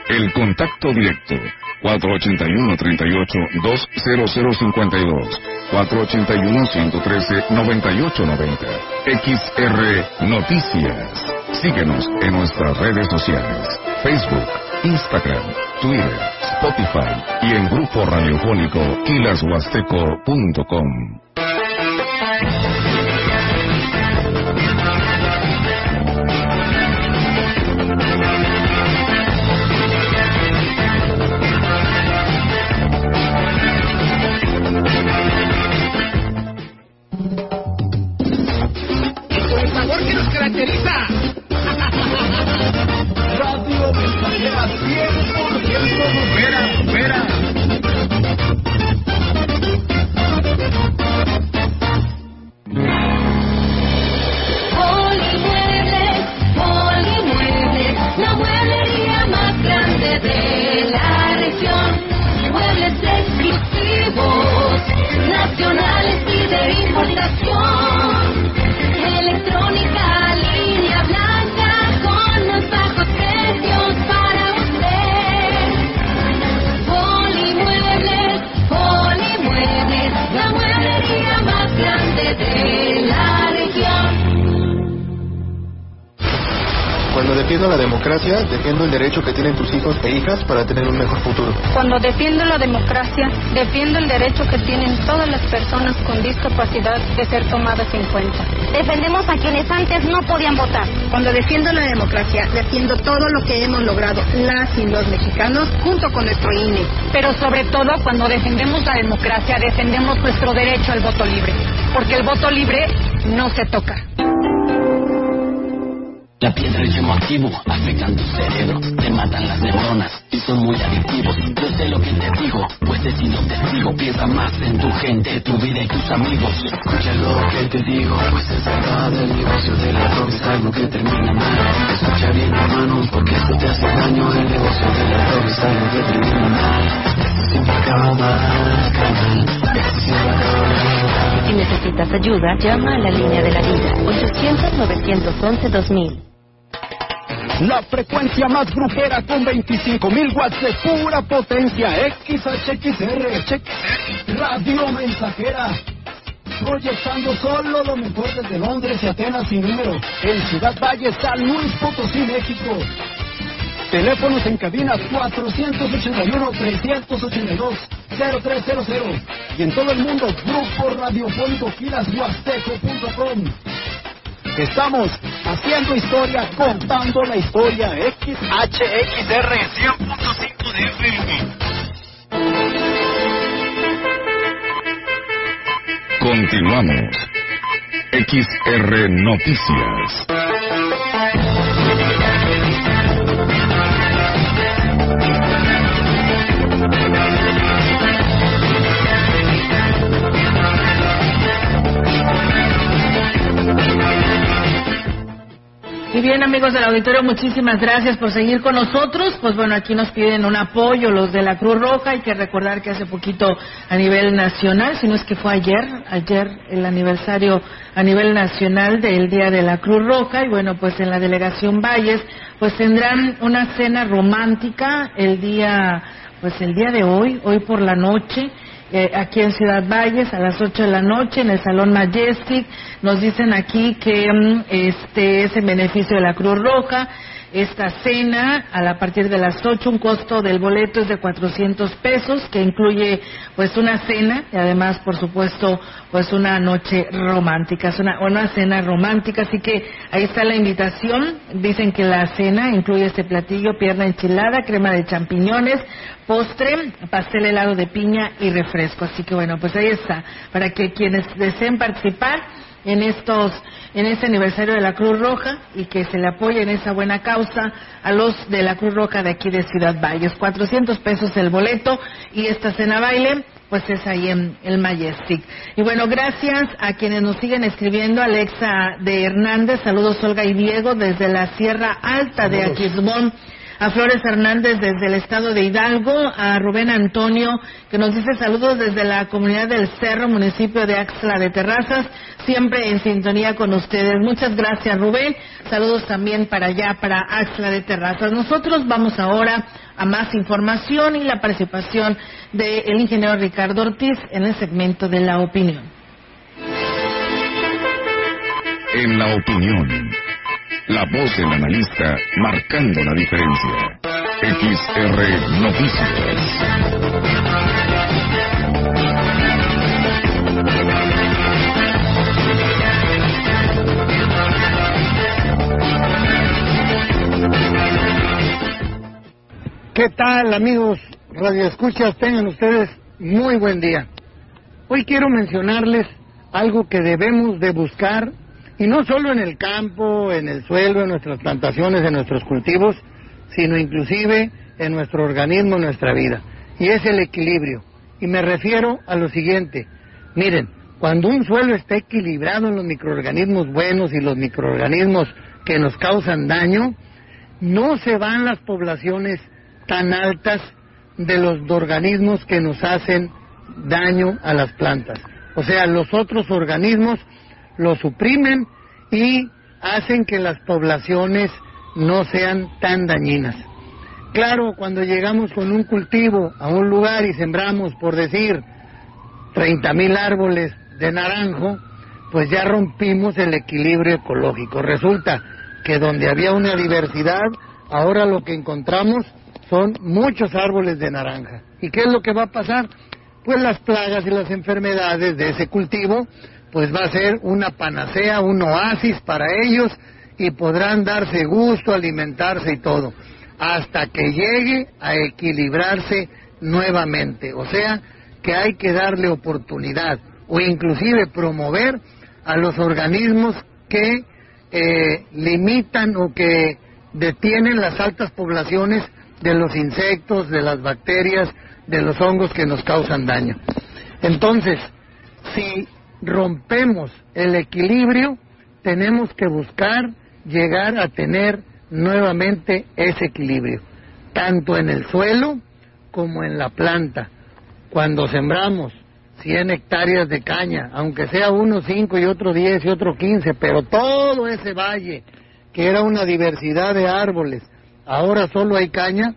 El contacto directo 481-38-20052 481-113-9890 XR Noticias. Síguenos en nuestras redes sociales. Facebook, Instagram, Twitter, Spotify y en grupo radiofónico quilashuasteco.com. defiendo la democracia, defiendo el derecho que tienen tus hijos e hijas para tener un mejor futuro. Cuando defiendo la democracia, defiendo el derecho que tienen todas las personas con discapacidad de ser tomadas en cuenta. Defendemos a quienes antes no podían votar. Cuando defiendo la democracia, defiendo todo lo que hemos logrado las y los mexicanos junto con nuestro INE. Pero sobre todo, cuando defendemos la democracia, defendemos nuestro derecho al voto libre. Porque el voto libre no se toca. La piedra es activo, afectan tu cerebro, te matan las neuronas y son muy adictivos. Yo sé lo que te digo, pues he sido testigo. Piensa más en tu gente, tu vida y tus amigos. Escucha lo que te digo, pues es verdad. El negocio de la droga es algo que termina mal. Escucha bien, hermanos, porque esto te hace daño. El negocio de la droga es algo que termina mal. Esto siempre acaba mal. Esto siempre acaba mal. Si necesitas ayuda, llama a la línea de la vida 800-911-2000. La frecuencia más grupera con 25.000 watts de pura potencia. XHXR. Radio Mensajera. Proyectando solo lo mejor desde Londres y Atenas sin número. En Ciudad Valle, San Luis Potosí, México. Teléfonos en cabina 481-382-0300. Y en todo el mundo, Grupo Radiofónico. Estamos haciendo historia, contando la historia. XHXR 100.5 de FM. Continuamos. XR Noticias. Bien, amigos del auditorio, muchísimas gracias por seguir con nosotros. Pues bueno, aquí nos piden un apoyo los de la Cruz Roja. Hay que recordar que hace poquito a nivel nacional, si no es que fue ayer, ayer el aniversario a nivel nacional del Día de la Cruz Roja. Y bueno, pues en la delegación Valles, pues tendrán una cena romántica el día, pues el día de hoy, hoy por la noche eh, aquí en Ciudad Valles a las 8 de la noche en el Salón Majestic. Nos dicen aquí que mm, este es en beneficio de la Cruz Roja. Esta cena a, partir de las 8, un costo del boleto es de 400 pesos, que incluye pues una cena y además, por supuesto, pues una noche romántica, es una, una cena romántica. Así que ahí está la invitación. Dicen que la cena incluye este platillo, pierna enchilada, crema de champiñones, postre, pastel helado de piña y refresco. Así que bueno, pues ahí está, para que quienes deseen participar en estos en este aniversario de la Cruz Roja y que se le apoye en esa buena causa a los de la Cruz Roja de aquí de Ciudad Valles. 400 pesos el boleto y esta cena baile pues es ahí en el Majestic. Y bueno, gracias a quienes nos siguen escribiendo, Alexa de Hernández, saludos Olga y Diego desde la Sierra Alta de Aquismón a Flores Hernández desde el estado de Hidalgo, a Rubén Antonio, que nos dice saludos desde la comunidad del Cerro, municipio de Axla de Terrazas, siempre en sintonía con ustedes. Muchas gracias, Rubén. Saludos también para allá, para Axla de Terrazas. Nosotros vamos ahora a más información y la participación del ingeniero Ricardo Ortiz en el segmento de la opinión. En la opinión la voz del analista marcando la diferencia. XR Noticias. ¿Qué tal amigos Radio Escuchas? Tengan ustedes muy buen día. Hoy quiero mencionarles algo que debemos de buscar y no solo en el campo, en el suelo, en nuestras plantaciones, en nuestros cultivos, sino inclusive en nuestro organismo, en nuestra vida. Y es el equilibrio. Y me refiero a lo siguiente. Miren, cuando un suelo está equilibrado en los microorganismos buenos y los microorganismos que nos causan daño, no se van las poblaciones tan altas de los organismos que nos hacen daño a las plantas. O sea, los otros organismos lo suprimen y hacen que las poblaciones no sean tan dañinas. Claro, cuando llegamos con un cultivo a un lugar y sembramos, por decir, 30 mil árboles de naranjo, pues ya rompimos el equilibrio ecológico. Resulta que donde había una diversidad, ahora lo que encontramos son muchos árboles de naranja. ¿Y qué es lo que va a pasar? Pues las plagas y las enfermedades de ese cultivo pues va a ser una panacea, un oasis para ellos y podrán darse gusto, alimentarse y todo, hasta que llegue a equilibrarse nuevamente. O sea, que hay que darle oportunidad o inclusive promover a los organismos que eh, limitan o que detienen las altas poblaciones de los insectos, de las bacterias, de los hongos que nos causan daño. Entonces, si rompemos el equilibrio, tenemos que buscar llegar a tener nuevamente ese equilibrio, tanto en el suelo como en la planta. Cuando sembramos 100 hectáreas de caña, aunque sea uno 5 y otro 10 y otro 15, pero todo ese valle, que era una diversidad de árboles, ahora solo hay caña,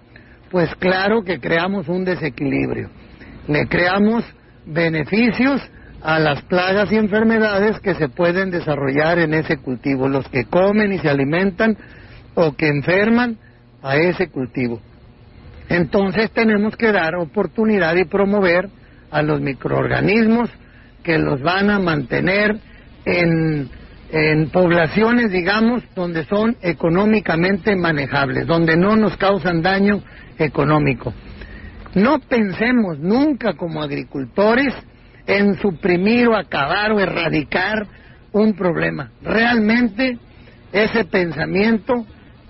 pues claro que creamos un desequilibrio. Le creamos beneficios a las plagas y enfermedades que se pueden desarrollar en ese cultivo, los que comen y se alimentan o que enferman a ese cultivo. Entonces tenemos que dar oportunidad y promover a los microorganismos que los van a mantener en, en poblaciones, digamos, donde son económicamente manejables, donde no nos causan daño económico. No pensemos nunca como agricultores en suprimir o acabar o erradicar un problema. Realmente ese pensamiento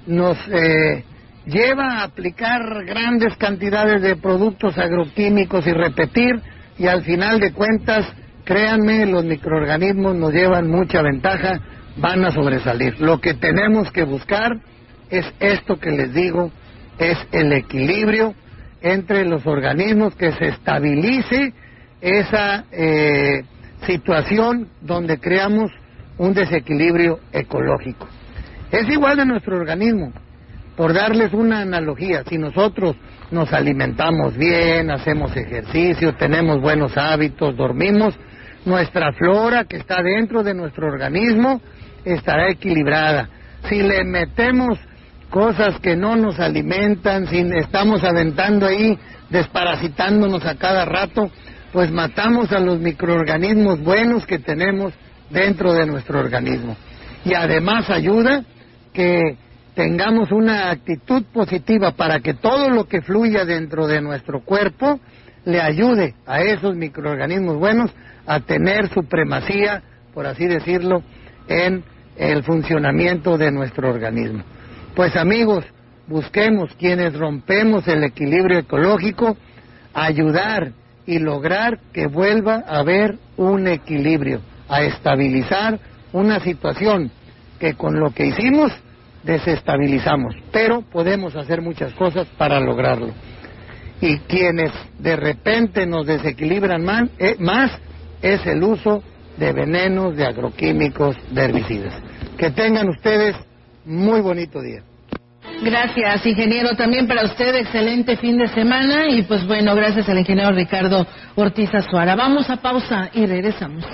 nos eh, lleva a aplicar grandes cantidades de productos agroquímicos y repetir y al final de cuentas, créanme, los microorganismos nos llevan mucha ventaja, van a sobresalir. Lo que tenemos que buscar es esto que les digo, es el equilibrio entre los organismos, que se estabilice esa eh, situación donde creamos un desequilibrio ecológico. Es igual de nuestro organismo. Por darles una analogía, si nosotros nos alimentamos bien, hacemos ejercicio, tenemos buenos hábitos, dormimos, nuestra flora que está dentro de nuestro organismo estará equilibrada. Si le metemos cosas que no nos alimentan, si estamos aventando ahí, desparasitándonos a cada rato, pues matamos a los microorganismos buenos que tenemos dentro de nuestro organismo. Y además ayuda que tengamos una actitud positiva para que todo lo que fluya dentro de nuestro cuerpo le ayude a esos microorganismos buenos a tener supremacía, por así decirlo, en el funcionamiento de nuestro organismo. Pues amigos, busquemos quienes rompemos el equilibrio ecológico, ayudar y lograr que vuelva a haber un equilibrio, a estabilizar una situación que con lo que hicimos desestabilizamos, pero podemos hacer muchas cosas para lograrlo. Y quienes de repente nos desequilibran más, eh, más es el uso de venenos, de agroquímicos, de herbicidas. Que tengan ustedes muy bonito día. Gracias, ingeniero. También para usted, excelente fin de semana. Y pues bueno, gracias al ingeniero Ricardo Ortiz Azuara. Vamos a pausa y regresamos.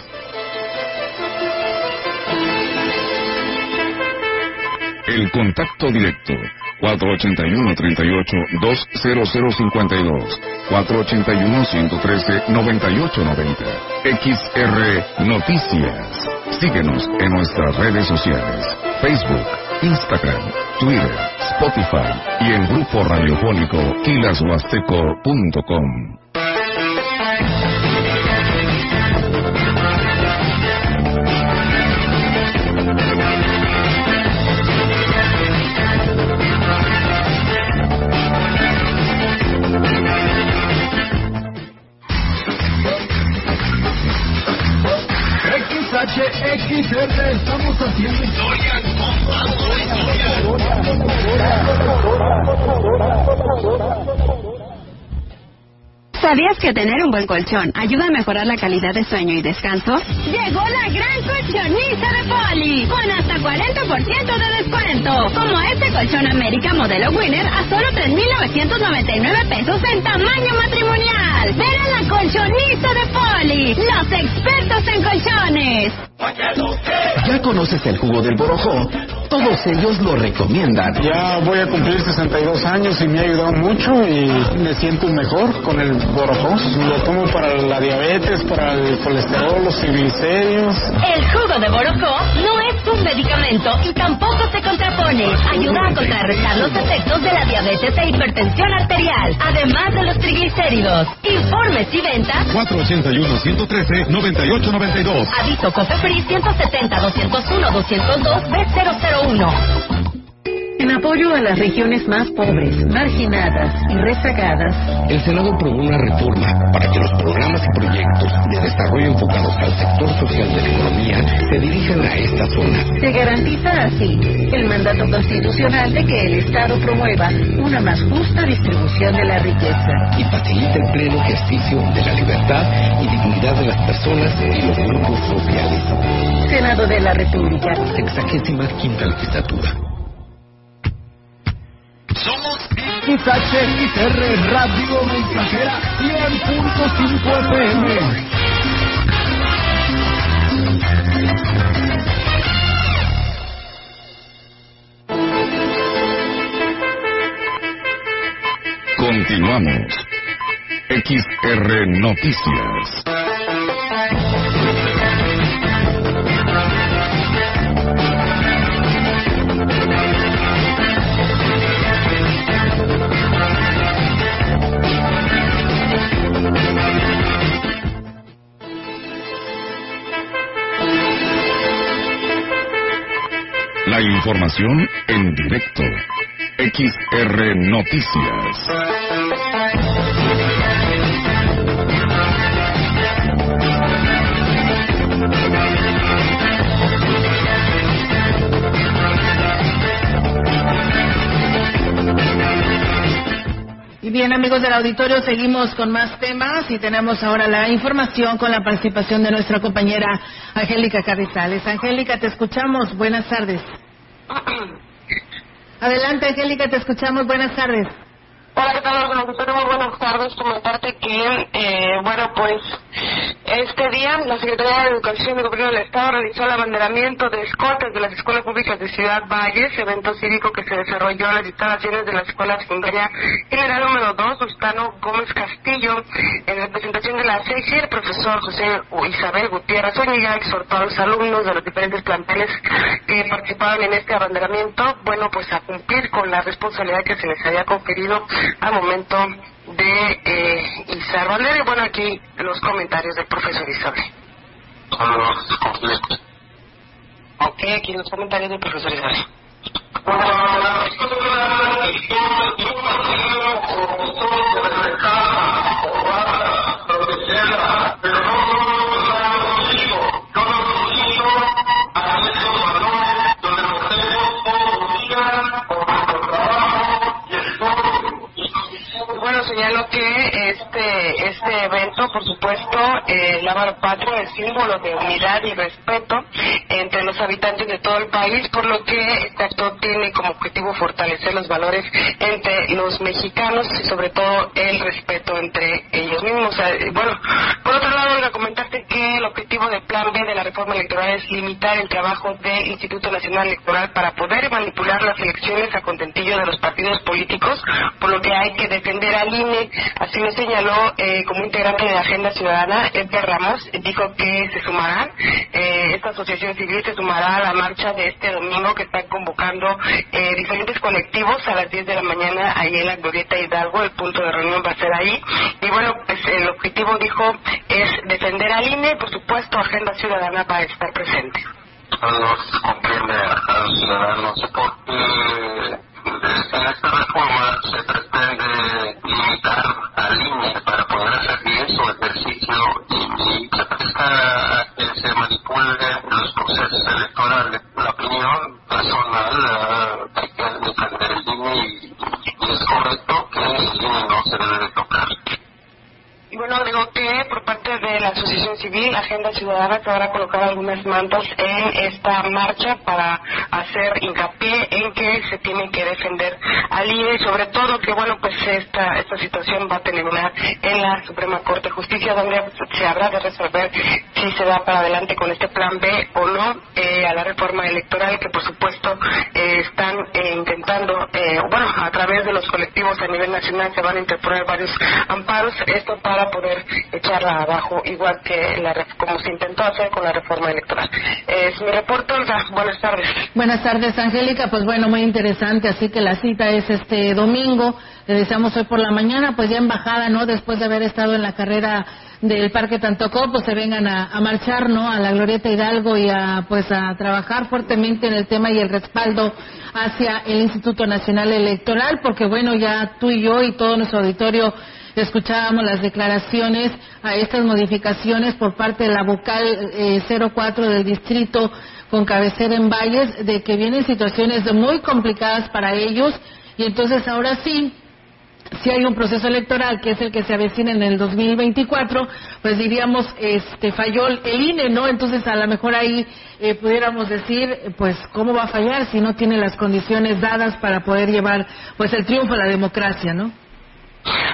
El contacto directo 481-38-20052 481-113-9890 XR Noticias. Síguenos en nuestras redes sociales. Facebook, Instagram, Twitter, Spotify y en grupo radiofónico quilashuasteco.com. XHXR, estamos haciendo historia, ¿Sabías que tener un buen colchón ayuda a mejorar la calidad de sueño y descanso? Llegó la gran colchonista de Poli, con hasta 40% de descuento. Como este colchón América modelo Winner a solo 3.999 pesos en tamaño matrimonial. Ven a la colchonista de Poli, los expertos en colchones. ¿Ya conoces el jugo del borojó? Todos ellos lo recomiendan. Ya voy a cumplir 62 años y me ha ayudado mucho y me siento mejor con el borojó. Lo tomo para la diabetes, para el colesterol, los triglicéridos. El jugo de Borocó no es un medicamento y tampoco se contrapone. Ayuda a contrarrestar los efectos de la diabetes e hipertensión arterial, además de los triglicéridos. Informes y ventas 481-113-9892. Aviso COFEPRIS 170-201-202-B001. En apoyo a las regiones más pobres, marginadas y rezagadas, El Senado aprobó una reforma para que los programas y proyectos de desarrollo enfocados al sector social de la economía se dirijan a esta zona. se garantiza así el mandato constitucional de que el Estado promueva una más justa distribución de la riqueza. y facilita el pleno ejercicio de la libertad y dignidad de las personas y los grupos sociales. Senado de la República. Sexagésima quinta legislatura. Somos XHXR Radio Mensajera 100.5 FM. Continuamos. XR Noticias. Información en directo. XR Noticias. Y bien, amigos del auditorio, seguimos con más temas y tenemos ahora la información con la participación de nuestra compañera Angélica Carrizales. Angélica, te escuchamos. Buenas tardes. Adelante, Angélica, te escuchamos. Buenas tardes. Hola, ¿qué tal, auditorio? Muy buenas tardes. Comentarte que, eh, bueno, pues este día la Secretaría de Educación y Gobierno del Estado realizó el abanderamiento de escoltas de las escuelas públicas de Ciudad Valles, evento cívico que se desarrolló en las instalaciones de la Escuela Secundaria General número 2, Gustavo Gómez Castillo. En representación de la SEXI, el profesor José Isabel Gutiérrez Oñiga exhortó a los alumnos de los diferentes planteles que participaban en este abanderamiento, bueno, pues a cumplir con la responsabilidad que se les había conferido al momento de eh, izar bandera. Y bueno, aquí los comentarios del profesor Isabel. Ok, aquí los comentarios del profesor Isabel. Este evento, por supuesto, eh, la Bar Patria es símbolo de unidad y respeto entre los habitantes de todo el país, por lo que este acto tiene como objetivo fortalecer los valores entre los mexicanos y sobre todo el respeto entre ellos mismos. Eh, Bueno, por otro lado, Olga, comentaste que el objetivo del Plan B de la reforma electoral es limitar el trabajo del Instituto Nacional Electoral para poder manipular las elecciones a contentillo de los partidos políticos, por lo que hay que defender al INE. Así lo señaló eh, como integrante de Agenda Ciudadana, Edgar Ramos, dijo que se sumará, eh, esta asociación civil se sumará a la marcha de este domingo que están convocando eh, diferentes colectivos a las 10 de la mañana ahí en la Glorieta Hidalgo, el punto de reunión va a ser ahí. Y bueno, pues el objetivo, dijo, es defender al INE, por supuesto, Agenda Ciudadana va a estar presente. no se comprende a los ciudadanos porque en esta reforma se pretende limitar al INE para poder hacer bien su ejercicio y se presta a que se manipulen los procesos electorales. La opinión personal hay que el INE y, es correcto que el INE no se debe de tocar. Y bueno, digo que por parte de la Asociación Civil, Agenda Ciudadana, van a colocar algunas mantas en esta marcha para hacer hincapié en que se tiene que defender al INE y sobre todo que, bueno, pues esta, esta situación va a tener una en la Suprema Corte de Justicia donde se habrá de resolver si se da para adelante con este plan B o no eh, a la reforma electoral que por supuesto eh, están eh, intentando, eh, bueno, a través de los colectivos a nivel nacional se van a interponer varios amparos, esto para poder echarla abajo, igual que la, como se intentó hacer con la reforma electoral. Es mi reporte, Olga. Buenas tardes. Buenas tardes, Angélica. Pues bueno, muy interesante. Así que la cita es este domingo. Le deseamos hoy por la mañana, pues ya en bajada, ¿no? Después de haber estado en la carrera del Parque Tantocó, pues se vengan a, a marchar, ¿no? A la Glorieta Hidalgo y a, pues a trabajar fuertemente en el tema y el respaldo hacia el Instituto Nacional Electoral, porque bueno, ya tú y yo y todo nuestro auditorio escuchábamos las declaraciones a estas modificaciones por parte de la vocal eh, 04 del distrito con cabecera en Valles de que vienen situaciones muy complicadas para ellos y entonces ahora sí si hay un proceso electoral que es el que se avecina en el 2024, pues diríamos, este, falló el INE, ¿no? Entonces a lo mejor ahí eh, pudiéramos decir, pues, ¿cómo va a fallar si no tiene las condiciones dadas para poder llevar, pues, el triunfo a la democracia, ¿no?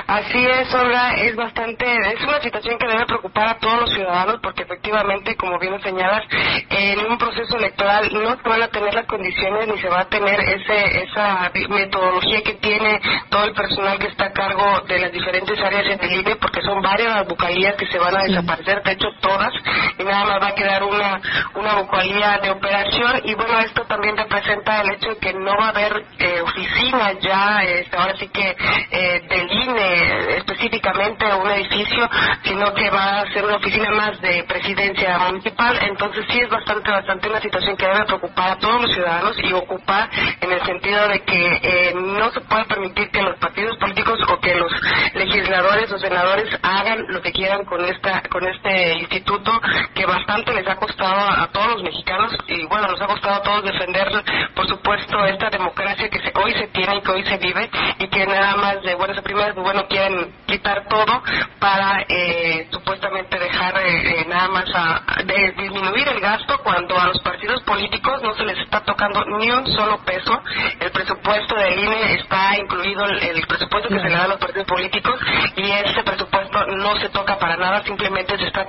Así es, Olga, es bastante, es una situación que debe preocupar a todos los ciudadanos porque efectivamente, como bien señalas, en un proceso electoral no se van a tener las condiciones ni se va a tener ese, esa metodología que tiene todo el personal que está a cargo de las diferentes áreas en el INE porque son varias las vocalías que se van a desaparecer, de hecho todas, y nada más va a quedar una, una vocalía de operación y bueno, esto también representa el hecho de que no va a haber eh, oficinas ya, este, ahora sí que eh, del INE específicamente un edificio, sino que va a ser una oficina más de presidencia municipal. Entonces sí es bastante, bastante una situación que debe preocupar a todos los ciudadanos y ocupar en el sentido de que eh, no se puede permitir que los partidos políticos o que los legisladores o senadores hagan lo que quieran con esta con este instituto que bastante les ha costado a, todos los mexicanos y bueno nos ha costado a todos defender por supuesto esta democracia que hoy se tiene y que hoy se vive y que nada más de buenas a primeras bueno quieren quitar todo para eh, supuestamente dejar eh, eh, nada más a, de disminuir el gasto cuando a los partidos políticos no se les está tocando ni un solo peso el presupuesto del INE está incluido el, presupuesto que se le da a los partidos políticos y ese presupuesto no se toca para nada simplemente se está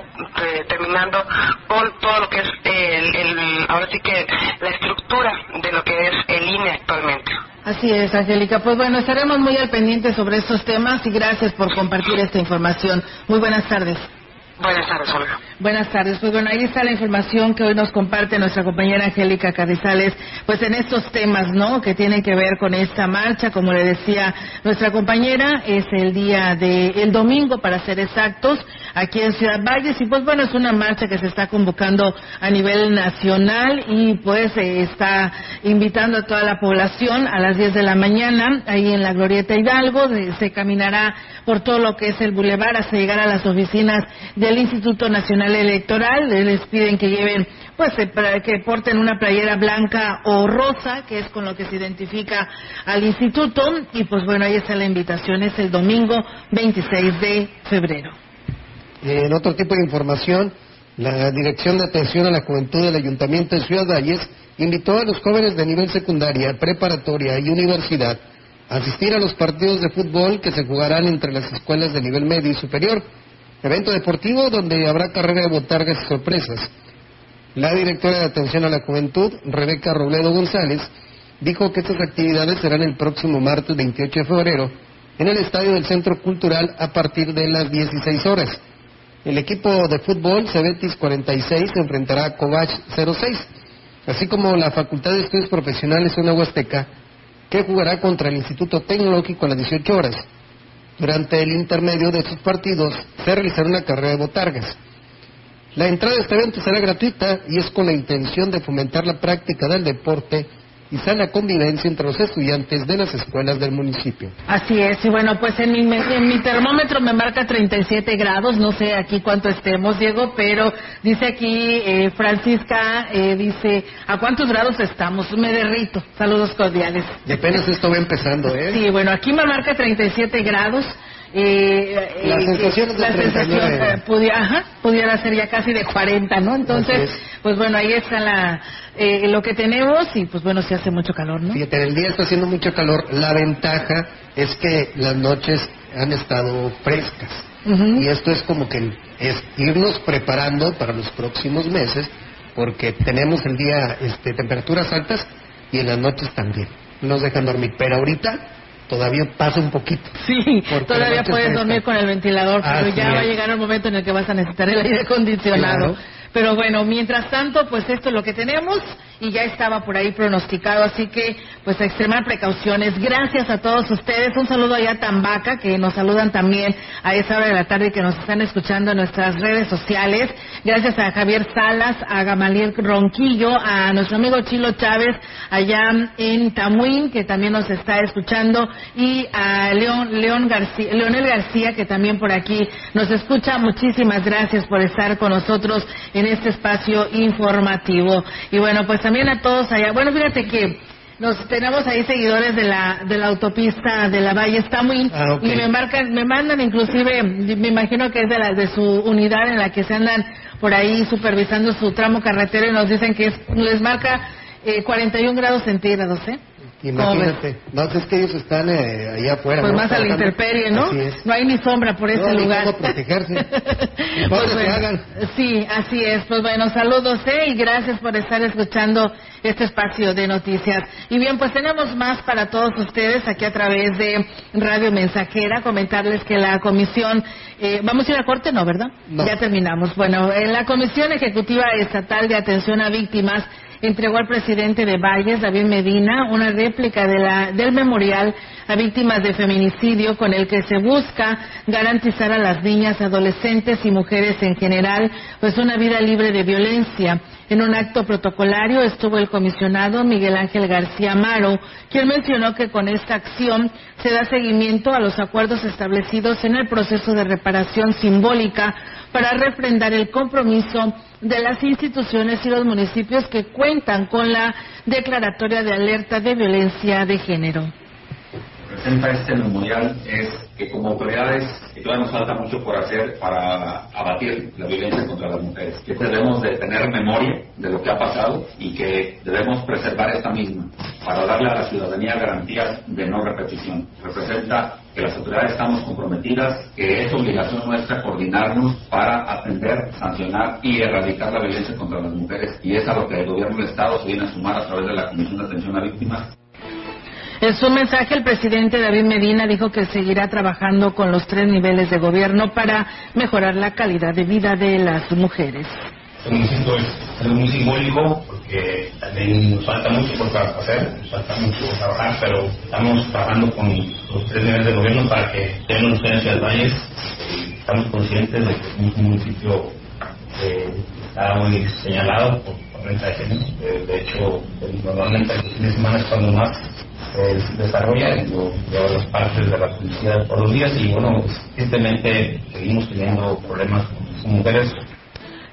terminando con todo lo que es el, ahora sí que la estructura de lo que es el INE actualmente. Así es, Angélica. Pues bueno, estaremos muy al pendiente sobre estos temas y gracias por compartir esta información. Muy buenas tardes. Buenas tardes, Olga. Buenas tardes. Pues bueno, ahí está la información que hoy nos comparte nuestra compañera Angélica Carrizales, pues en estos temas, ¿no? Que tienen que ver con esta marcha, como le decía nuestra compañera, es el día de, el domingo para ser exactos, aquí en Ciudad Valles, y pues bueno, es una marcha que se está convocando a nivel nacional y pues está invitando a toda la población a las 10 de la mañana, ahí en la Glorieta Hidalgo, se caminará por todo lo que es el bulevar hasta llegar a las oficinas del Instituto Nacional Electoral. Les piden que lleven, pues, eh, que porten una playera blanca o rosa, que es con lo que se identifica al instituto. Y pues bueno, ahí está la invitación. Es el domingo 26 de febrero. En otro tipo de información, la Dirección de Atención a la Juventud del Ayuntamiento de Ciudad Valles invitó a los jóvenes de nivel secundaria, preparatoria y universidad asistir a los partidos de fútbol que se jugarán entre las escuelas de nivel medio y superior. Evento deportivo donde habrá carrera de botargas y sorpresas. La directora de Atención a la Juventud, Rebeca Robledo González, dijo que estas actividades serán el próximo martes 28 de febrero en el estadio del Centro Cultural a partir de las 16 horas. El equipo de fútbol Cebetis 46 se enfrentará a Covach 06, así como la Facultad de Estudios Profesionales una Huasteca que jugará contra el Instituto Tecnológico a las 18 horas. Durante el intermedio de estos partidos se realizará una carrera de botargas. La entrada a este evento será gratuita y es con la intención de fomentar la práctica del deporte y sana convivencia entre los estudiantes de las escuelas del municipio. Así es, y bueno, pues en mi, en mi termómetro me marca 37 grados, no sé aquí cuánto estemos, Diego, pero dice aquí eh, Francisca, eh, dice, ¿a cuántos grados estamos? Me derrito. Saludos cordiales. Y apenas esto va empezando, ¿eh? Sí, bueno, aquí me marca 37 grados. Eh, la sensación, de la sensación pudiera, pudiera ser ya casi de 40, ¿no? Entonces, pues bueno, ahí está la, eh, lo que tenemos y pues bueno, se hace mucho calor, ¿no? Fíjate, el día está haciendo mucho calor. La ventaja es que las noches han estado frescas. Y esto es como que es irnos preparando para los próximos meses porque tenemos el día este, temperaturas altas y en las noches también. Nos dejan dormir. Pero ahorita todavía pasa un poquito. Sí, todavía puedes dormir con el ventilador, pero ya va a llegar el momento en el que vas a necesitar el aire acondicionado. Pero bueno, mientras tanto, pues esto es lo que tenemos y ya estaba por ahí pronosticado, así que pues a extremar precauciones. Gracias a todos ustedes. Un saludo allá a Tambaca, que nos saludan también a esa hora de la tarde que nos están escuchando en nuestras redes sociales. Gracias a Javier Salas, a Gamaliel Ronquillo, a nuestro amigo Chilo Chávez allá en Tamuín, que también nos está escuchando, y a León, León García, Leonel García, que también por aquí nos escucha. Muchísimas gracias por estar con nosotros en este espacio informativo. Y bueno, pues también a todos allá. Bueno, fíjate que nos tenemos ahí seguidores de la de la autopista de la Valle está muy ah, y me marcan me mandan inclusive me imagino que es de la de su unidad en la que se andan por ahí supervisando su tramo carretero y nos dicen que les marca eh, 41 grados centígrados eh Imagínate, no, es que ellos están eh, allá afuera. Pues más a la intemperie, ¿no? No hay ni sombra por ese lugar. Cómo protegerse. pues hagan. Sí, así es. Pues bueno, saludos eh, y gracias por estar escuchando este espacio de noticias. Y bien, pues tenemos más para todos ustedes aquí a través de Radio Mensajera. Comentarles que la comisión, eh, vamos a ir a corte, ¿no, verdad? Ya terminamos. Bueno, en la Comisión Ejecutiva Estatal de Atención a Víctimas entregó al presidente de Valles, David Medina, una réplica de la, del memorial a víctimas de feminicidio con el que se busca garantizar a las niñas, adolescentes y mujeres en general pues una vida libre de violencia. En un acto protocolario estuvo el comisionado Miguel Ángel García Amaro, quien mencionó que con esta acción se da seguimiento a los acuerdos establecidos en el proceso de reparación simbólica para refrendar el compromiso de las instituciones y los municipios que cuentan con la declaratoria de alerta de violencia de género presenta este memorial es que como autoridades todavía nos falta mucho por hacer para abatir la violencia contra las mujeres. Que debemos de tener memoria de lo que ha pasado y que debemos preservar esta misma para darle a la ciudadanía garantías de no repetición. Representa que las autoridades estamos comprometidas, que es obligación nuestra coordinarnos para atender, sancionar y erradicar la violencia contra las mujeres. Y es a lo que el gobierno del Estado se viene a sumar a través de la Comisión de Atención a Víctimas en su mensaje, el presidente David Medina dijo que seguirá trabajando con los tres niveles de gobierno para mejorar la calidad de vida de las mujeres. Municipio es muy simbólico porque también nos falta mucho por hacer, nos falta mucho por trabajar, pero estamos trabajando con los tres niveles de gobierno para que tengan ustedes del Valles. Estamos conscientes de que es un municipio que está muy señalado por, renta de género. De, hecho, normalmente los fines de semana es cuando más eh, desarrolla yo llevo las partes de la policía por los días y bueno, tristemente seguimos teniendo problemas con mujeres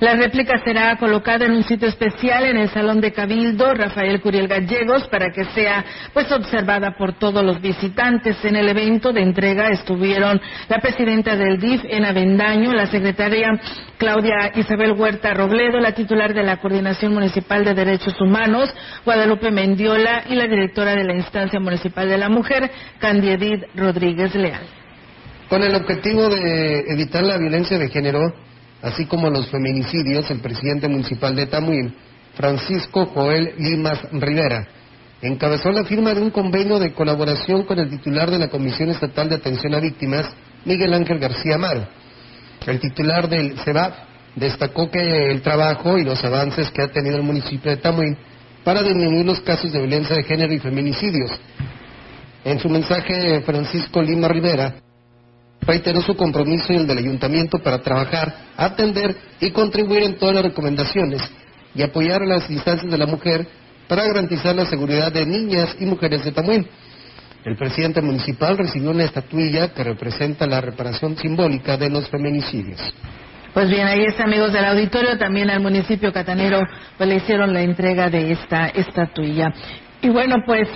la réplica será colocada en un sitio especial en el Salón de Cabildo Rafael Curiel Gallegos para que sea pues observada por todos los visitantes. En el evento de entrega estuvieron la presidenta del DIF en Avendaño, la secretaria Claudia Isabel Huerta Robledo, la titular de la Coordinación Municipal de Derechos Humanos, Guadalupe Mendiola y la directora de la Instancia Municipal de la Mujer, Candiedid Rodríguez Leal. Con el objetivo de evitar la violencia de género, así como los feminicidios, el presidente municipal de Tamuín, Francisco Joel Limas Rivera, encabezó la firma de un convenio de colaboración con el titular de la Comisión Estatal de Atención a Víctimas, Miguel Ángel García Amaro. El titular del CEBAF destacó que el trabajo y los avances que ha tenido el municipio de Tamuín para disminuir los casos de violencia de género y feminicidios. En su mensaje, Francisco Lima Rivera reiteró su compromiso y el del ayuntamiento para trabajar, atender y contribuir en todas las recomendaciones y apoyar a las instancias de la mujer para garantizar la seguridad de niñas y mujeres de Tamuín. El presidente municipal recibió una estatuilla que representa la reparación simbólica de los feminicidios. Pues bien, ahí está, amigos del auditorio. También al municipio catanero pues, le hicieron la entrega de esta estatuilla. Y bueno, pues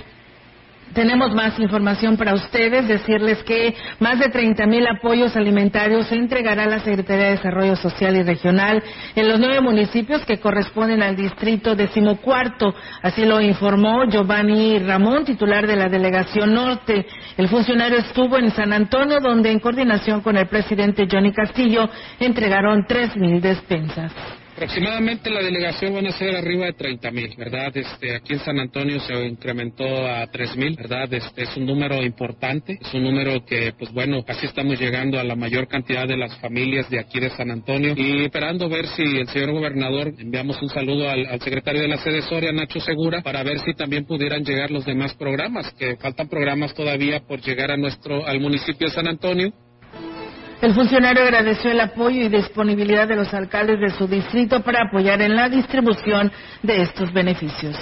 tenemos más información para ustedes, decirles que más de 30 mil apoyos alimentarios se entregará a la Secretaría de Desarrollo Social y Regional en los nueve municipios que corresponden al distrito decimocuarto. Así lo informó Giovanni Ramón, titular de la Delegación Norte. El funcionario estuvo en San Antonio, donde en coordinación con el presidente Johnny Castillo entregaron tres mil despensas. Aproximadamente la delegación van a ser arriba de 30 mil, ¿verdad? Este, aquí en San Antonio se incrementó a 3 mil, ¿verdad? Este, es un número importante, es un número que, pues bueno, casi estamos llegando a la mayor cantidad de las familias de aquí de San Antonio y esperando ver si el señor gobernador, enviamos un saludo al, secretario de la sede Soria, Nacho Segura, para ver si también pudieran llegar los demás programas, que faltan programas todavía por llegar a nuestro, al municipio de San Antonio el funcionario agradeció el apoyo y disponibilidad de los alcaldes de su distrito para apoyar en la distribución de estos beneficios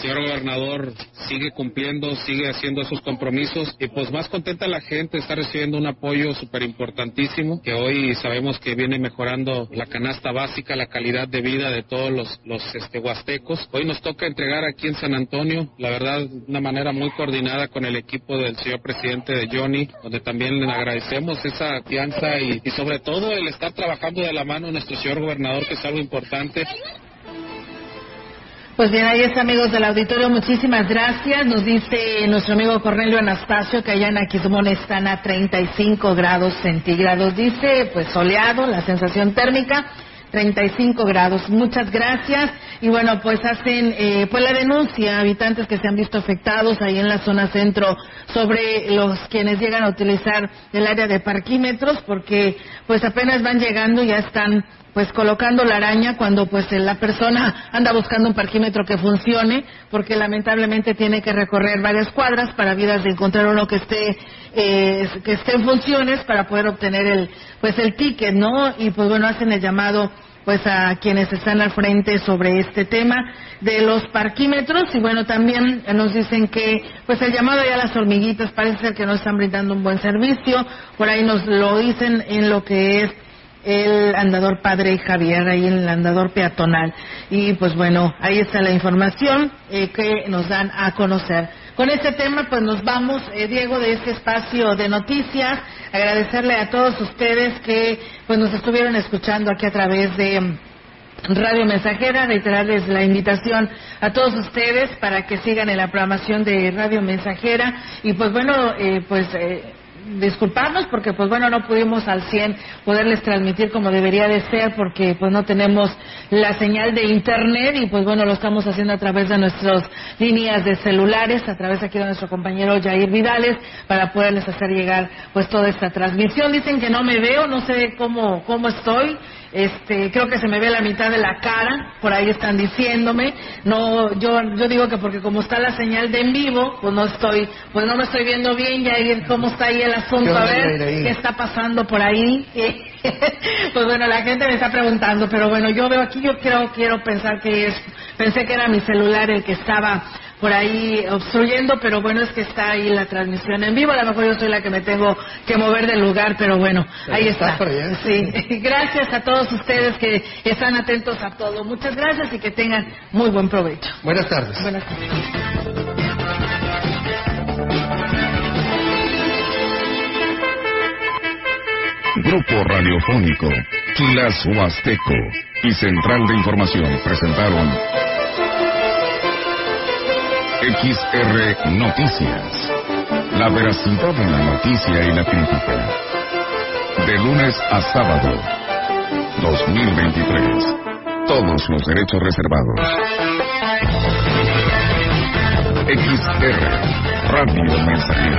señor gobernador sigue cumpliendo, sigue haciendo esos compromisos y pues más contenta la gente, está recibiendo un apoyo súper importantísimo que hoy sabemos que viene mejorando la canasta básica, la calidad de vida de todos los, los este, huastecos. Hoy nos toca entregar aquí en San Antonio, la verdad, una manera muy coordinada con el equipo del señor presidente de Johnny, donde también le agradecemos esa fianza y, y sobre todo el estar trabajando de la mano nuestro señor gobernador, que es algo importante. Pues bien, ahí está, amigos del auditorio. Muchísimas gracias. Nos dice nuestro amigo Cornelio Anastasio que allá en Aquismón están a 35 grados centígrados. Dice, pues soleado, la sensación térmica. 35 grados. Muchas gracias. Y bueno, pues hacen eh, pues la denuncia habitantes que se han visto afectados ahí en la zona centro sobre los quienes llegan a utilizar el área de parquímetros porque pues apenas van llegando ya están pues colocando la araña cuando pues la persona anda buscando un parquímetro que funcione, porque lamentablemente tiene que recorrer varias cuadras para vidas de encontrar uno que esté eh, que esté en funciones para poder obtener el pues el ticket, ¿no? Y pues bueno hacen el llamado pues a quienes están al frente sobre este tema de los parquímetros y bueno también nos dicen que pues el llamado ya a las hormiguitas parece que no están brindando un buen servicio por ahí nos lo dicen en lo que es el andador Padre Javier, ahí en el andador peatonal. Y pues bueno, ahí está la información eh, que nos dan a conocer. Con este tema, pues nos vamos, eh, Diego, de este espacio de noticias. Agradecerle a todos ustedes que pues nos estuvieron escuchando aquí a través de Radio Mensajera, reiterarles la invitación a todos ustedes para que sigan en la programación de Radio Mensajera y pues bueno, eh, pues eh, disculparnos porque pues bueno no pudimos al 100 poderles transmitir como debería de ser porque pues no tenemos la señal de internet y pues bueno lo estamos haciendo a través de nuestras líneas de celulares a través aquí de nuestro compañero Jair Vidales para poderles hacer llegar pues toda esta transmisión. Dicen que no me veo no sé cómo cómo estoy este, creo que se me ve la mitad de la cara, por ahí están diciéndome. No, yo, yo digo que porque como está la señal de en vivo, pues no estoy, pues no me estoy viendo bien, ya cómo está ahí el asunto, a ver qué está pasando por ahí. pues bueno, la gente me está preguntando, pero bueno, yo veo aquí, yo creo, quiero pensar que es, pensé que era mi celular el que estaba por ahí obstruyendo, pero bueno, es que está ahí la transmisión en vivo. A lo mejor yo soy la que me tengo que mover del lugar, pero bueno, ahí está. Sí, gracias a todos ustedes que están atentos a todo. Muchas gracias y que tengan muy buen provecho. Buenas tardes. Buenas tardes. Grupo Radiofónico, Quilas Huasteco y Central de Información presentaron XR Noticias. La veracidad de la noticia y la crítica. De lunes a sábado, 2023. Todos los derechos reservados. XR Radio Mensajera.